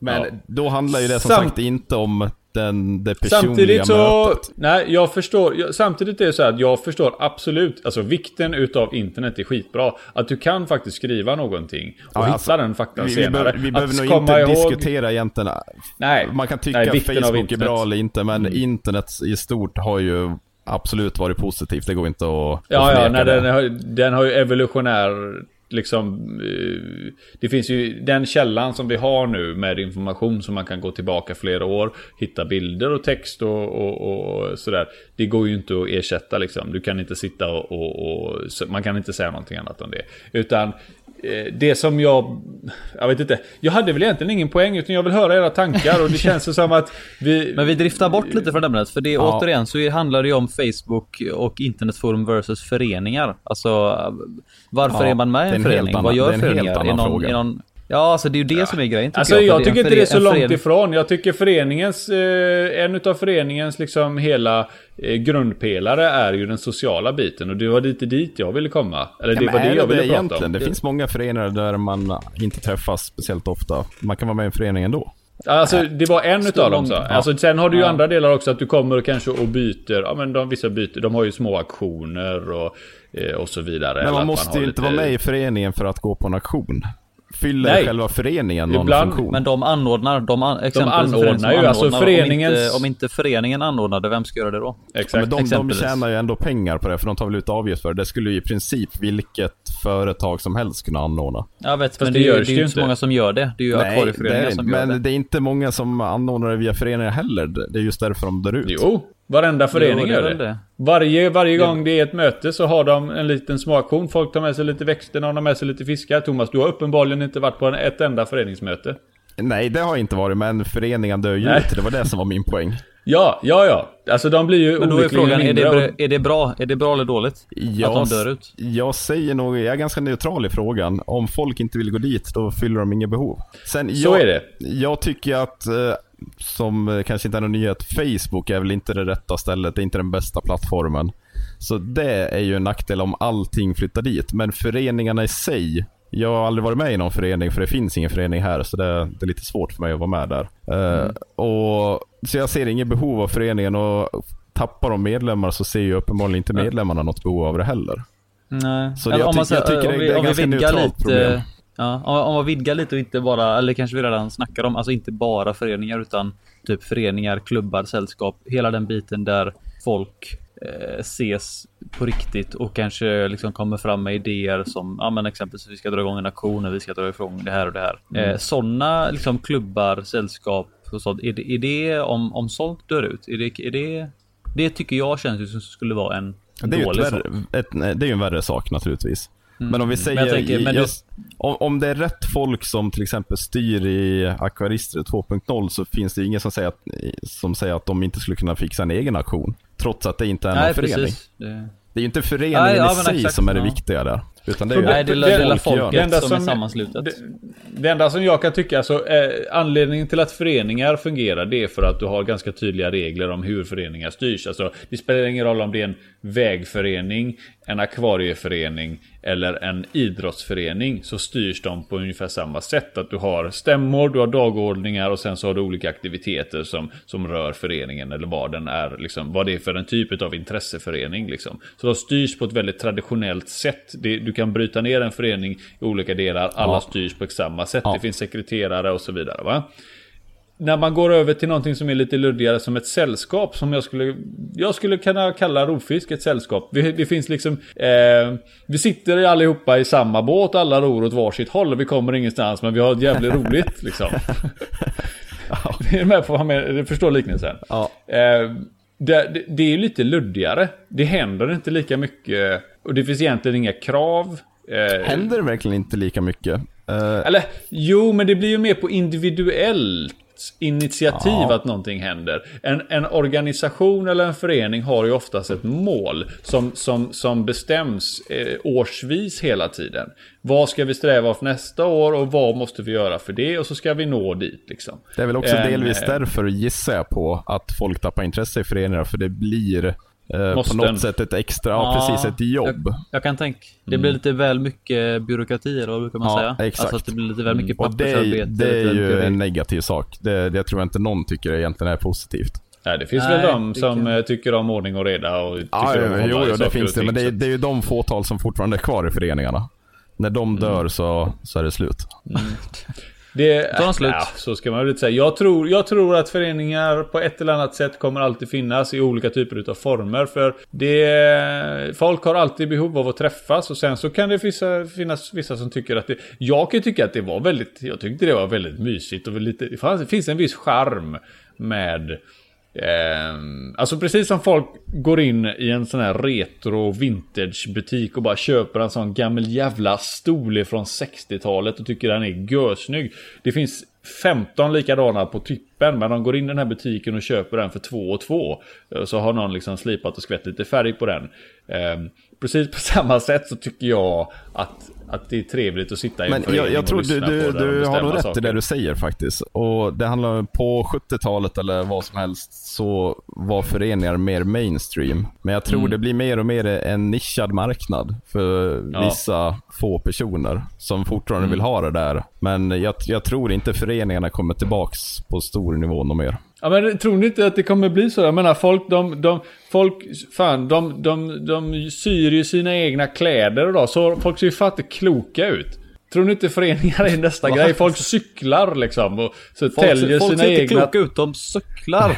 Men ja. då handlar ju det som Sam sagt inte om den, det personliga samtidigt så, mötet. Nej, jag förstår. Samtidigt är det så att jag förstår absolut, alltså vikten utav internet är skitbra. Att du kan faktiskt skriva någonting och ja, hitta alltså, den faktan vi, senare. Vi, vi behöver nog inte ihåg... diskutera egentligen. Nej, man kan tycka nej, att Facebook är bra eller inte, men mm. internet i stort har ju absolut varit positivt. Det går inte att Ja, ja, nej, den, har, den har ju evolutionär liksom, eh, det finns ju den källan som vi har nu med information som man kan gå tillbaka flera år, hitta bilder och text och, och, och sådär. Det går ju inte att ersätta liksom. Du kan inte sitta och, och, och, man kan inte säga någonting annat om det. Utan det som jag... Jag vet inte. Jag hade väl egentligen ingen poäng utan jag vill höra era tankar och det känns som att vi... Men vi driftar bort lite från ämnet för det ja. återigen så handlar det ju om Facebook och internetforum versus föreningar. Alltså varför ja, är man med i en förening? Annan, Vad gör föreningar? Är någon, är någon, Ja, alltså det är ju det som är grejen Alltså jag, jag tycker inte det är så långt ifrån. Jag tycker föreningens, eh, en utav föreningens liksom hela eh, grundpelare är ju den sociala biten. Och det var lite dit jag ville komma. Eller det ja, var det jag ville det prata egentligen? om. Det finns många föreningar där man inte träffas speciellt ofta. Man kan vara med i en förening ändå. Alltså det var en utav dem så. Ja. Alltså, sen har du ju ja. andra delar också att du kommer och kanske och byter. Ja men de, vissa byter. De har ju små aktioner och, eh, och så vidare. Men man måste ju inte lite... vara med i föreningen för att gå på en aktion. Fyller Nej. själva föreningen någon Ibland, funktion? Men de anordnar, de, an, de anordnar ju, alltså föreningens... Om inte, om inte föreningen anordnade, vem ska göra det då? Exakt. Ja, men de, de tjänar ju ändå pengar på det, för de tar väl ut avgift för det. Det skulle ju i princip vilket företag som helst kunna anordna. Jag vet, Fast men det, det, görs det är ju inte så många som gör det. Det är ju akvarieföreningar som gör det. Men det är inte många som anordnar det via föreningar heller. Det är just därför de dör ut. Jo, Varenda förening jo, gör det. det. Varje, varje gång det är ett möte så har de en liten smakaktion. Folk tar med sig lite växter, någon har med sig lite fiskar. Thomas, du har uppenbarligen inte varit på ett enda föreningsmöte. Nej, det har jag inte varit, men föreningen dör ju ut. Det var det som var min poäng. Ja, ja, ja. Alltså de blir ju Men då är frågan, är det, är det bra? Är det bra eller dåligt? Jag, att de dör ut? Jag säger nog, jag är ganska neutral i frågan. Om folk inte vill gå dit, då fyller de inget behov. Sen, Så jag, är det. Jag tycker att eh, som kanske inte är någon nyhet, Facebook är väl inte det rätta stället, det är inte den bästa plattformen. Så det är ju en nackdel om allting flyttar dit. Men föreningarna i sig, jag har aldrig varit med i någon förening för det finns ingen förening här så det, det är lite svårt för mig att vara med där. Mm. Uh, och, så jag ser inget behov av föreningen och tappar de medlemmar så ser ju uppenbarligen inte medlemmarna något behov av det heller. Nej. Så jag, om man, jag tycker det, det är ett ganska neutralt lite, problem. Ja, om, man vidgar lite och inte bara, eller kanske vi redan snackar om, alltså inte bara föreningar utan typ föreningar, klubbar, sällskap, hela den biten där folk eh, ses på riktigt och kanske liksom kommer fram med idéer som ja, men exempelvis vi ska dra igång en aktion vi ska dra ifrån det här och det här. Mm. Eh, Sådana liksom klubbar, sällskap och sånt. Är det, är det om, om sånt dör ut? Är det, är det, det tycker jag känns som skulle vara en det är dålig värre, sak. Ett, det är ju en värre sak naturligtvis. Mm. Men om vi säger, men tänker, men just, om, om det är rätt folk som till exempel styr i Aquaristret 2.0 så finns det ingen som säger, att, som säger att de inte skulle kunna fixa en egen aktion. Trots att det inte är någon Nej, förening. Det... det... är ju inte föreningen Nej, ja, i sig exakt, som är det viktiga där. Utan det är ju Nej, det hela folket det enda som, är sammanslutet. Det, det, enda som jag kan tycka, alltså, eh, anledningen till att föreningar fungerar det är för att du har ganska tydliga regler om hur föreningar styrs. Alltså, det spelar ingen roll om det är en vägförening, en akvarieförening eller en idrottsförening så styrs de på ungefär samma sätt. Att du har stämmor, du har dagordningar och sen så har du olika aktiviteter som, som rör föreningen eller vad den är, liksom, vad det är för en typ av intresseförening. Liksom. Så de styrs på ett väldigt traditionellt sätt. Det, du kan bryta ner en förening i olika delar, alla ja. styrs på samma sätt. Ja. Det finns sekreterare och så vidare. Va? När man går över till någonting som är lite luddigare som ett sällskap som jag skulle Jag skulle kunna kalla rovfisk ett sällskap. Vi, det finns liksom eh, Vi sitter allihopa i samma båt, alla ror åt varsitt håll och vi kommer ingenstans men vi har jävligt roligt liksom. ja. är med på med, förstår liknelsen? Ja. Eh, det, det, är lite luddigare. Det händer inte lika mycket och det finns egentligen inga krav. Eh, händer det verkligen inte lika mycket? Uh, Eller jo, men det blir ju mer på individuellt initiativ ja. att någonting händer. En, en organisation eller en förening har ju oftast ett mål som, som, som bestäms eh, årsvis hela tiden. Vad ska vi sträva för nästa år och vad måste vi göra för det och så ska vi nå dit. Liksom. Det är väl också delvis eh, därför gissar jag på att folk tappar intresse i föreningar för det blir Eh, på något sätt ett extra, ja, precis ett jobb. Jag, jag kan tänka. Det blir mm. lite väl mycket byråkrati eller vad brukar man ja, säga? Exakt. Alltså att det blir lite väl mycket pappersarbete. Mm. Det, det är ju en negativ sak. Det, det tror jag inte någon tycker egentligen är positivt. Nej, det finns Nej, väl de som kan... tycker om ordning och reda och tycker ja, om jo, jo, det finns det. Men det är, det är ju de fåtal som fortfarande är kvar i föreningarna. När de dör mm. så, så är det slut. Mm. Det, tar slut. Ja, så ska man väl inte säga. Jag tror, jag tror att föreningar på ett eller annat sätt kommer alltid finnas i olika typer av former. För det, folk har alltid behov av att träffas och sen så kan det vissa, finnas vissa som tycker att det... Jag kan tycka att det var väldigt, jag tyckte det var väldigt mysigt och lite, det finns en viss charm med Eh, alltså precis som folk går in i en sån här retro vintage butik och bara köper en sån gammal jävla stol från 60-talet och tycker den är görsnygg. Det finns 15 likadana på tippen men de går in i den här butiken och köper den för 2 och 2. Eh, så har någon liksom slipat och skvätt lite färg på den. Eh, precis på samma sätt så tycker jag att att det är trevligt att sitta i Men en jag, jag tror du, du, du har nog rätt i det du säger faktiskt. Och det handlar på 70-talet eller vad som helst så var föreningar mer mainstream. Men jag tror mm. det blir mer och mer en nischad marknad för ja. vissa få personer som fortfarande mm. vill ha det där. Men jag, jag tror inte föreningarna kommer tillbaks på stor nivå något mer. Ja men tror ni inte att det kommer bli så? Jag menar folk, de, de, folk, fan, de, de, de syr ju sina egna kläder och då, så folk ser ju fan inte kloka ut. Tror ni inte föreningar är nästa grej? Folk cyklar liksom och så folk, täljer folk sina egna... Folk ser inte kloka ut, de cyklar.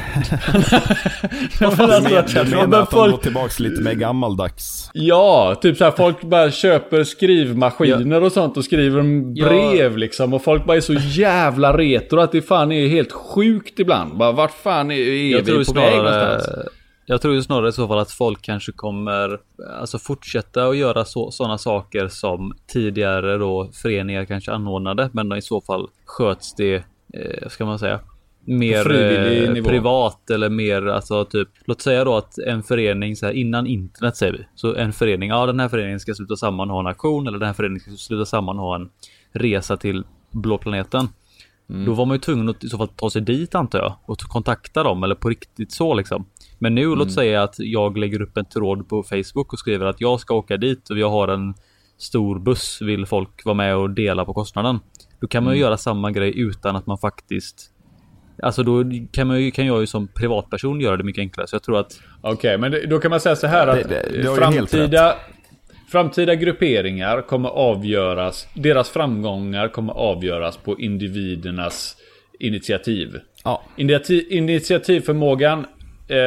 men alltså, jag menar att folk... de går tillbaks lite mer gammaldags. Ja, typ så här, folk bara köper skrivmaskiner ja. och sånt och skriver brev ja. liksom. Och folk bara är så jävla retro att det fan är helt sjukt ibland. Bara vart fan är, är vi på väg någonstans? Jag tror ju snarare i så fall att folk kanske kommer alltså fortsätta att göra sådana saker som tidigare då föreningar kanske anordnade, men i så fall sköts det, eh, ska man säga, mer eh, privat eller mer alltså typ. Låt säga då att en förening så här innan internet säger vi så en förening. Ja, den här föreningen ska sluta samman och ha en aktion eller den här föreningen ska sluta samman och ha en resa till blå planeten. Mm. Då var man ju tvungen att i så fall ta sig dit antar jag och kontakta dem eller på riktigt så liksom. Men nu mm. låt säga att jag lägger upp en tråd på Facebook och skriver att jag ska åka dit och jag har en stor buss. Vill folk vara med och dela på kostnaden? Då kan man ju mm. göra samma grej utan att man faktiskt Alltså då kan, man ju, kan jag ju som privatperson göra det mycket enklare. Så jag tror att... Okej, okay, men då kan man säga så här att det, det, framtida, framtida grupperingar kommer avgöras. Deras framgångar kommer avgöras på individernas initiativ. Ja. Initiativ, initiativförmågan eh,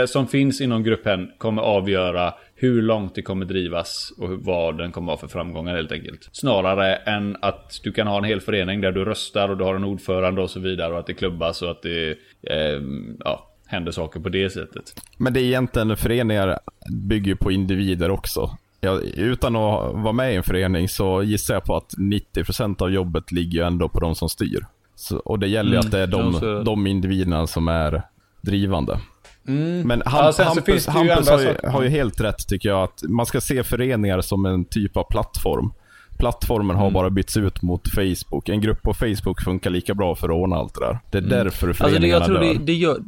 som finns inom gruppen kommer avgöra hur långt det kommer drivas och vad den kommer ha för framgångar helt enkelt. Snarare än att du kan ha en hel förening där du röstar och du har en ordförande och så vidare och att det klubbas och att det eh, ja, händer saker på det sättet. Men det är egentligen föreningar bygger på individer också. Ja, utan att vara med i en förening så gissar jag på att 90% av jobbet ligger ändå på de som styr. Så, och det gäller ju mm, att det är de, de individerna som är drivande. Mm. Men Ham ja, Hampus, Hampus har, ju, har, ju, helt rätt tycker jag att man ska se föreningar som en typ av plattform. Plattformen har mm. bara bytts ut mot Facebook. En grupp på Facebook funkar lika bra för att ordna allt det där. Det är mm. därför föreningarna alltså det, jag tror dör. Det, det gör,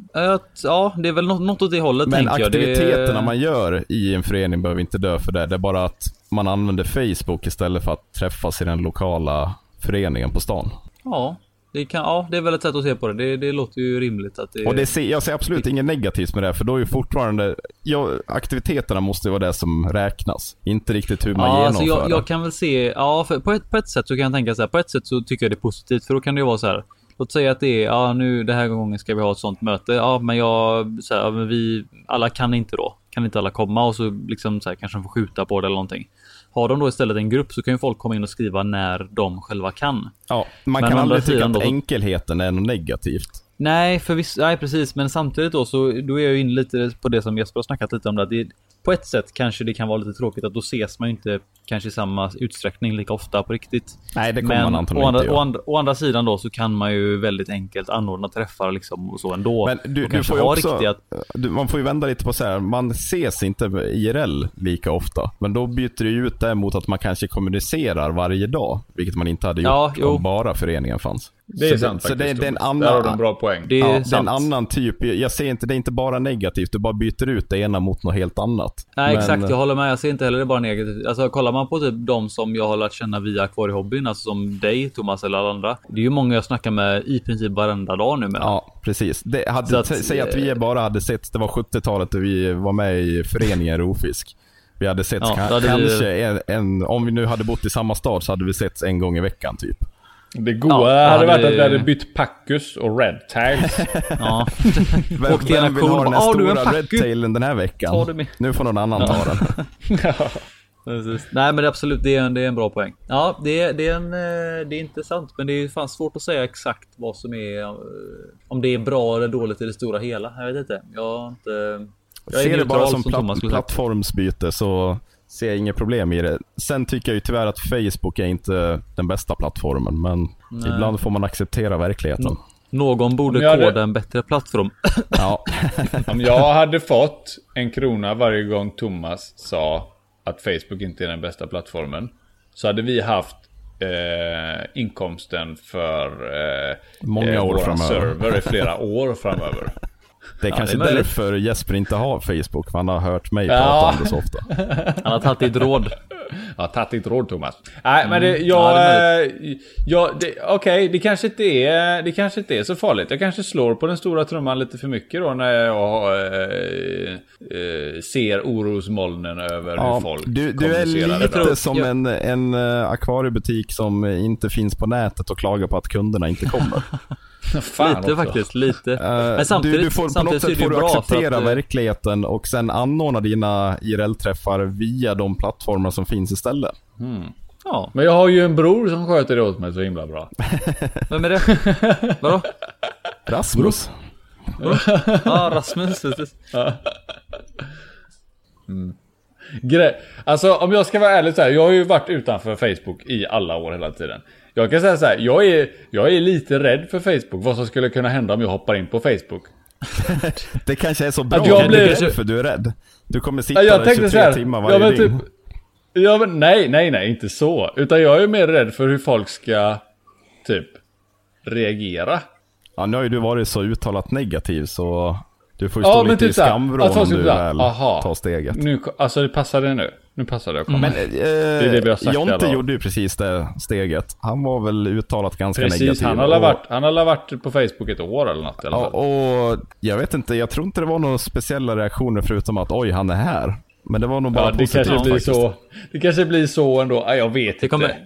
ja, det är väl något, något åt det hållet Men aktiviteterna det... man gör i en förening behöver inte dö för det. Det är bara att man använder Facebook istället för att träffas i den lokala föreningen på stan. Ja, det, kan, ja, det är väl ett sätt att se på det. Det, det låter ju rimligt att det... Och det ser, jag ser absolut inget negativt med det, för då är ju fortfarande... Ja, aktiviteterna måste ju vara det som räknas. Inte riktigt hur man ja, genomför alltså jag, jag kan väl se... Ja, på, ett, på ett sätt så kan jag tänka så här. På ett sätt så tycker jag det är positivt, för då kan det ju vara så här. Låt säga att det är, ja nu den här gången ska vi ha ett sånt möte. Ja, men jag, så här, men vi, alla kan inte då. Kan inte alla komma och så liksom så här, kanske de får skjuta på det eller någonting. Har de då istället en grupp så kan ju folk komma in och skriva när de själva kan. Ja, man men kan aldrig tycka att då... enkelheten är något negativt. Nej, för viss, nej, precis. Men samtidigt då så då är jag inne lite på det som Jesper har snackat lite om. Det, det, på ett sätt kanske det kan vara lite tråkigt att då ses man ju inte kanske i samma utsträckning lika ofta på riktigt. Nej, det kommer Men man antagligen å andra, inte å andra, å andra sidan då så kan man ju väldigt enkelt anordna träffar liksom och så ändå. Men du, du får ju också, riktiga... du, man får ju vända lite på så här, man ses inte IRL lika ofta. Men då byter du ut det mot att man kanske kommunicerar varje dag, vilket man inte hade gjort ja, om bara föreningen fanns. Det är så sant det, faktiskt. Så det, det är en annan, Där har du en bra poäng. Det är, ja, det är en annan typ. Jag ser inte, det är inte bara negativt, du bara byter ut det ena mot något helt annat. Nej Men... exakt, jag håller med. Jag ser inte heller det bara negativt. Alltså kollar man på typ de som jag har lärt känna via akvariehobbyn, alltså som dig Thomas eller alla andra. Det är ju många jag snackar med i princip varenda dag nu med. Ja, precis. Det hade, att, säg att vi bara hade sett, det var 70-talet och vi var med i föreningen Rofisk. Vi hade sett ja, kanske vi... en, en, om vi nu hade bott i samma stad så hade vi sett en gång i veckan typ. Det goa ja, hade varit att vi hade bytt Packus och Red Tags. ja. vem, vem vill ha den här stora Red Tailen den här veckan? Nu får någon annan ta den. Nej men det är absolut, det är, en, det är en bra poäng. Ja, det är, det är, en, eh, det är intressant, men det är fan svårt att säga exakt vad som är, eh, om det är bra eller dåligt i det stora hela. Jag vet inte. Jag har inte... Jag ser det bara som, som platt, plattformsbyte så ser jag inga problem i det. Sen tycker jag ju tyvärr att Facebook är inte den bästa plattformen, men Nej. ibland får man acceptera verkligheten. No någon borde koda hade... en bättre plattform. ja. Om jag hade fått en krona varje gång Thomas sa att Facebook inte är den bästa plattformen. Så hade vi haft eh, inkomsten för eh, Många eh, år framöver. server i flera år framöver. Det är ja, kanske det är därför Jesper inte har Facebook, för han har hört mig prata ja. om det så ofta. Han har tagit ditt råd. Jag har tagit ditt råd Thomas. Nej mm. men det, jag... Ja, jag Okej, okay, det kanske inte är... Det kanske inte är så farligt. Jag kanske slår på den stora trumman lite för mycket då när jag äh, äh, ser orosmolnen över ja, hur folk Du, du är lite som en, en eh, akvariebutik som inte finns på nätet och klagar på att kunderna inte kommer. lite också. faktiskt, lite. Uh, Men samtidigt, du, du får, på något sätt får du acceptera att, verkligheten och sen anordna dina IRL-träffar via de plattformar som finns istället. Mm. Ja. Men jag har ju en bror som sköter det åt mig så himla bra. Vem är det? Vadå? Rasmus. Ja, ah, Rasmus. Mm. Gre alltså om jag ska vara ärlig så här, jag har ju varit utanför Facebook i alla år hela tiden. Jag kan säga så här, jag är, jag är lite rädd för Facebook. Vad som skulle kunna hända om jag hoppar in på Facebook. det kanske är så bra att jag blir... du för du är rädd. Du kommer sitta ja, där 23 här, timmar varje ja. Typ, ja, men nej, nej, nej, inte så. Utan jag är mer rädd för hur folk ska typ reagera. Ja, nu har ju du varit så uttalat negativ så du får ju stå lite typ i skamvrån om du väl aha, tar steget. Nu, alltså det passade nu. Nu passar det att komma. Men eh, det är det vi har sagt Jonte gjorde ju precis det steget. Han var väl uttalat ganska precis, negativ. Han har, och... varit, han har varit på Facebook ett år eller något i alla fall. Ja, och jag vet inte, jag tror inte det var några speciella reaktioner förutom att oj, han är här. Men det var nog bara ja, det positivt kanske blir faktiskt. Så, det kanske blir så ändå. Ja, jag vet det kommer, inte.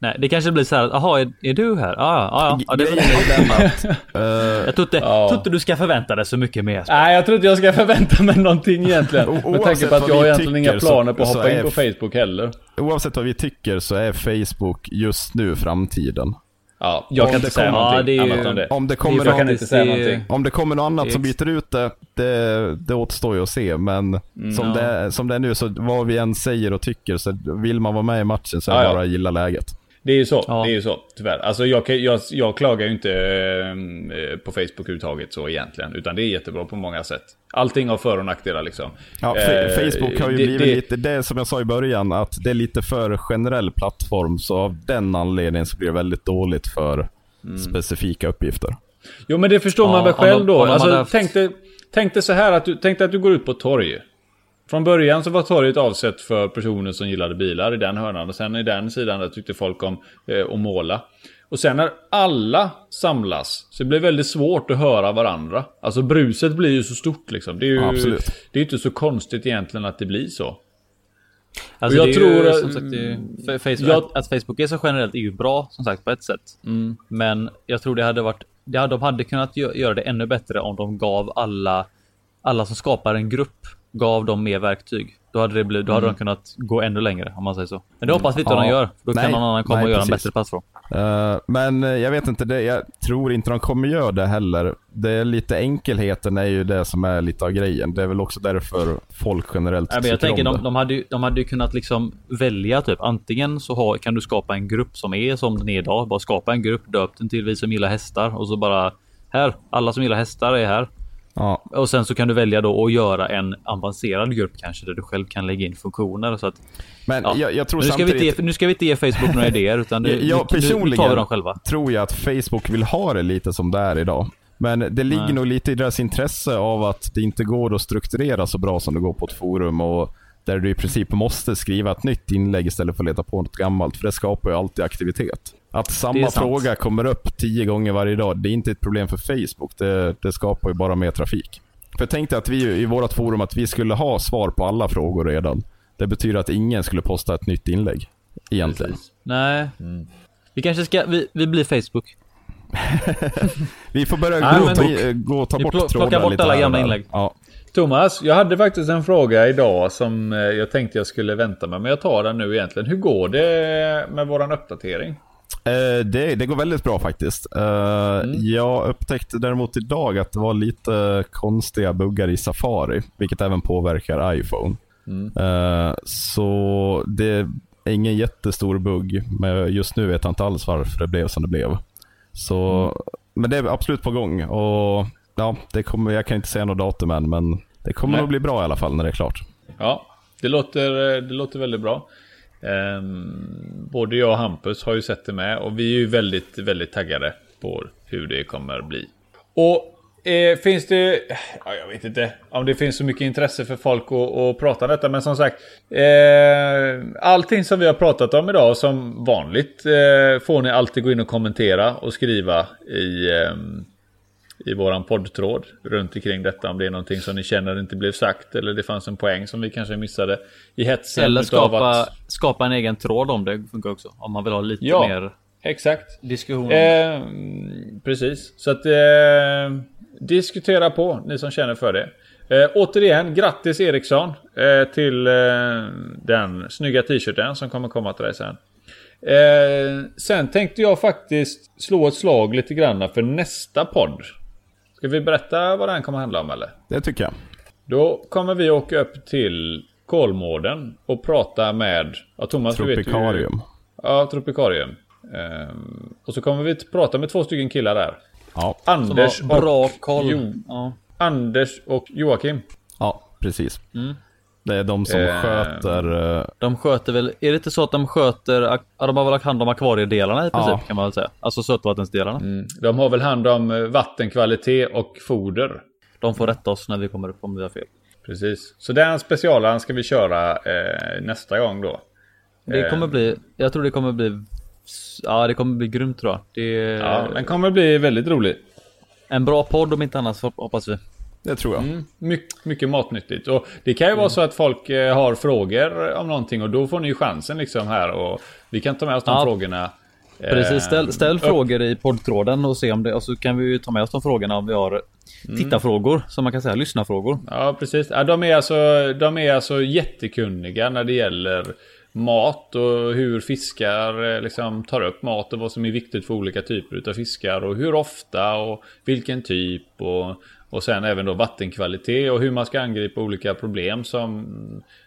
Nej, det kanske blir så här, jaha, är, är, du här? Ja, ja, ja. ja det är Jag tror inte, ja. tror inte du ska förvänta dig så mycket mer. Nej, jag tror inte jag ska förvänta mig någonting egentligen. Med tanke på att jag har egentligen inga planer på att hoppa in på Facebook heller. Oavsett vad vi tycker så är Facebook just nu framtiden. Ja, jag om kan inte säga någonting ja, annat om det. Om det kommer, det någonting. Om det kommer något annat som byter ut det, det, det återstår ju att se. Men mm, som, ja. det, som det är nu, så vad vi än säger och tycker, så vill man vara med i matchen så är det ja, bara att gilla läget. Det är ju så, ja. det är ju så, tyvärr. Alltså jag, jag, jag klagar ju inte eh, på Facebook överhuvudtaget så egentligen. Utan det är jättebra på många sätt. Allting har för och nackdelar liksom. Ja, eh, Facebook har ju det, blivit det, lite, det som jag sa i början, att det är lite för generell plattform. Så av den anledningen så blir det väldigt dåligt för mm. specifika uppgifter. Jo men det förstår ja, man väl själv då. Alltså, haft... tänk, dig, tänk dig så här att du, tänk dig att du går ut på torg. Från början så var torget avsett för personer som gillade bilar i den hörnan. Och sen i den sidan där tyckte folk om eh, att måla. Och sen när alla samlas så det blir väldigt svårt att höra varandra. Alltså bruset blir ju så stort liksom. Det är ju ja, det är inte så konstigt egentligen att det blir så. Alltså jag tror ju, som sagt, det, Facebook, jag, att, att, Facebook är så generellt är ju bra som sagt på ett sätt. Mm. Men jag tror det hade varit, det, de hade kunnat göra det ännu bättre om de gav alla, alla som skapar en grupp gav dem mer verktyg. Då hade, det blivit, då hade mm. de kunnat gå ännu längre om man säger så. Men det hoppas vi inte ja. de gör. Då nej, kan någon annan komma nej, och göra precis. en bättre plattform. Uh, men eh, jag vet inte, det, jag tror inte de kommer göra det heller. Det är lite enkelheten är ju det som är lite av grejen. Det är väl också därför folk generellt ja, men Jag tänker de, de, hade ju, de hade ju kunnat liksom välja typ antingen så har, kan du skapa en grupp som är som den är idag. Bara skapa en grupp, döp den till vi som gillar hästar och så bara här, alla som gillar hästar är här. Ja. Och sen så kan du välja då att göra en avancerad grupp kanske där du själv kan lägga in funktioner. Så att, Men ja. jag, jag, tror nu, ska samtidigt... vi inte ge, nu ska vi inte ge Facebook några idéer utan nu, jag, personligen nu tar dem själva. tror jag att Facebook vill ha det lite som det är idag. Men det ligger Nej. nog lite i deras intresse av att det inte går att strukturera så bra som det går på ett forum. Och där du i princip måste skriva ett nytt inlägg istället för att leta på något gammalt. För det skapar ju alltid aktivitet. Att samma fråga kommer upp tio gånger varje dag, det är inte ett problem för Facebook. Det, det skapar ju bara mer trafik. För tänk dig att vi i vårt forum att vi skulle ha svar på alla frågor redan. Det betyder att ingen skulle posta ett nytt inlägg. Egentligen. Precis. Nej. Mm. Vi kanske ska, vi, vi blir Facebook. vi får börja Nej, gå, ta, gå och ta bort trådar Plocka bort alla gamla inlägg. Ja. Thomas, jag hade faktiskt en fråga idag som eh, jag tänkte jag skulle vänta med. Men jag tar den nu egentligen. Hur går det med våran uppdatering? Eh, det, det, går väldigt bra faktiskt. Eh, mm. Jag upptäckte däremot idag att det var lite konstiga buggar i Safari, vilket även påverkar iPhone. Mm. Eh, så det är ingen jättestor bugg, men just nu vet jag inte alls varför det blev som det blev. Så, mm. Men det är absolut på gång och ja, det kommer, jag kan inte säga något datum än, men det kommer Nej. nog bli bra i alla fall när det är klart. Ja, det låter, det låter väldigt bra. Um, både jag och Hampus har ju sett det med och vi är ju väldigt, väldigt taggade på hur det kommer bli. Och eh, finns det, ja, jag vet inte om det finns så mycket intresse för folk att, att prata om detta, men som sagt, eh, allting som vi har pratat om idag som vanligt eh, får ni alltid gå in och kommentera och skriva i ehm, i våran poddtråd runt omkring detta. Om det är någonting som ni känner inte blev sagt eller det fanns en poäng som vi kanske missade i hetsen. Eller skapa, att... skapa en egen tråd om det funkar också. Om man vill ha lite ja, mer exakt. diskussion. Eh, precis, så att eh, diskutera på ni som känner för det. Eh, återigen, grattis Eriksson eh, till eh, den snygga t-shirten som kommer komma till dig sen. Eh, sen tänkte jag faktiskt slå ett slag lite grann för nästa podd. Ska vi berätta vad den kommer handla om eller? Det tycker jag. Då kommer vi åka upp till Kolmården och prata med ja, Thomas, Tropikarium. Ju, ja, Tropikarium. Ehm, och så kommer vi prata med två stycken killar där. Ja. Anders bra och koll. Jo, ja. Anders och Joakim. Ja, precis. Mm. Det är de som eh, sköter... De sköter väl, är det inte så att de sköter, de har väl hand om akvariedelarna i princip ja. kan man väl säga. Alltså sötvattensdelarna. Mm. De har väl hand om vattenkvalitet och foder. De får rätta oss när vi kommer upp om vi har fel. Precis. Så den specialen ska vi köra eh, nästa gång då. Det kommer bli, jag tror det kommer bli, ja det kommer bli grymt tror jag. Det, ja, den kommer bli väldigt rolig. En bra podd om inte annat hoppas vi. Det tror jag. Mm, mycket, mycket matnyttigt. Och det kan ju mm. vara så att folk eh, har frågor om någonting och då får ni ju chansen liksom här och vi kan ta med oss de ja. frågorna. Precis, ställ, eh, ställ frågor i poddtråden och se om det, och så kan vi ju ta med oss de frågorna om vi har mm. tittarfrågor, som man kan säga, lyssnarfrågor. Ja, precis. Ja, de, är alltså, de är alltså jättekunniga när det gäller mat och hur fiskar eh, liksom tar upp mat och vad som är viktigt för olika typer av fiskar och hur ofta och vilken typ och, och sen även då vattenkvalitet och hur man ska angripa olika problem som,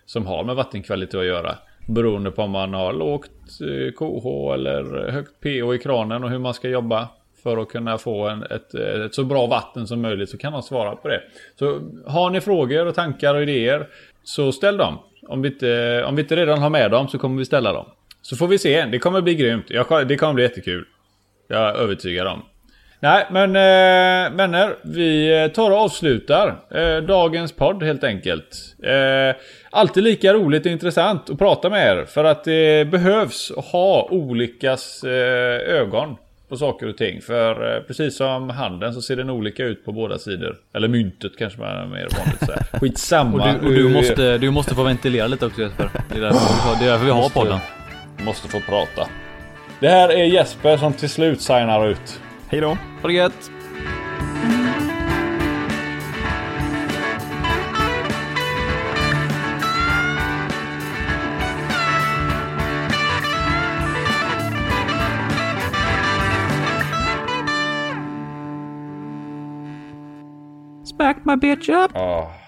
som har med vattenkvalitet att göra. Beroende på om man har lågt eh, KH eller högt pH i kranen och hur man ska jobba för att kunna få en, ett, ett så bra vatten som möjligt så kan de svara på det. Så har ni frågor och tankar och idéer så ställ dem. Om vi, inte, om vi inte redan har med dem så kommer vi ställa dem. Så får vi se. Det kommer bli grymt. Jag, det kommer bli jättekul. Jag är övertygad om. Nej, men äh, vänner. Vi tar och avslutar äh, dagens podd helt enkelt. Äh, alltid lika roligt och intressant att prata med er. För att det behövs ha olikas ögon på saker och ting. För eh, precis som handen så ser den olika ut på båda sidor. Eller myntet kanske man är mer vanligt säga. Skitsamma. och du, och du, måste, du måste få ventilera lite också Jesper. Det är därför, det är därför vi har podden. Måste få prata. Det här är Jesper som till slut signar ut. Hej då. Ha det gött. back my bitch up. Oh.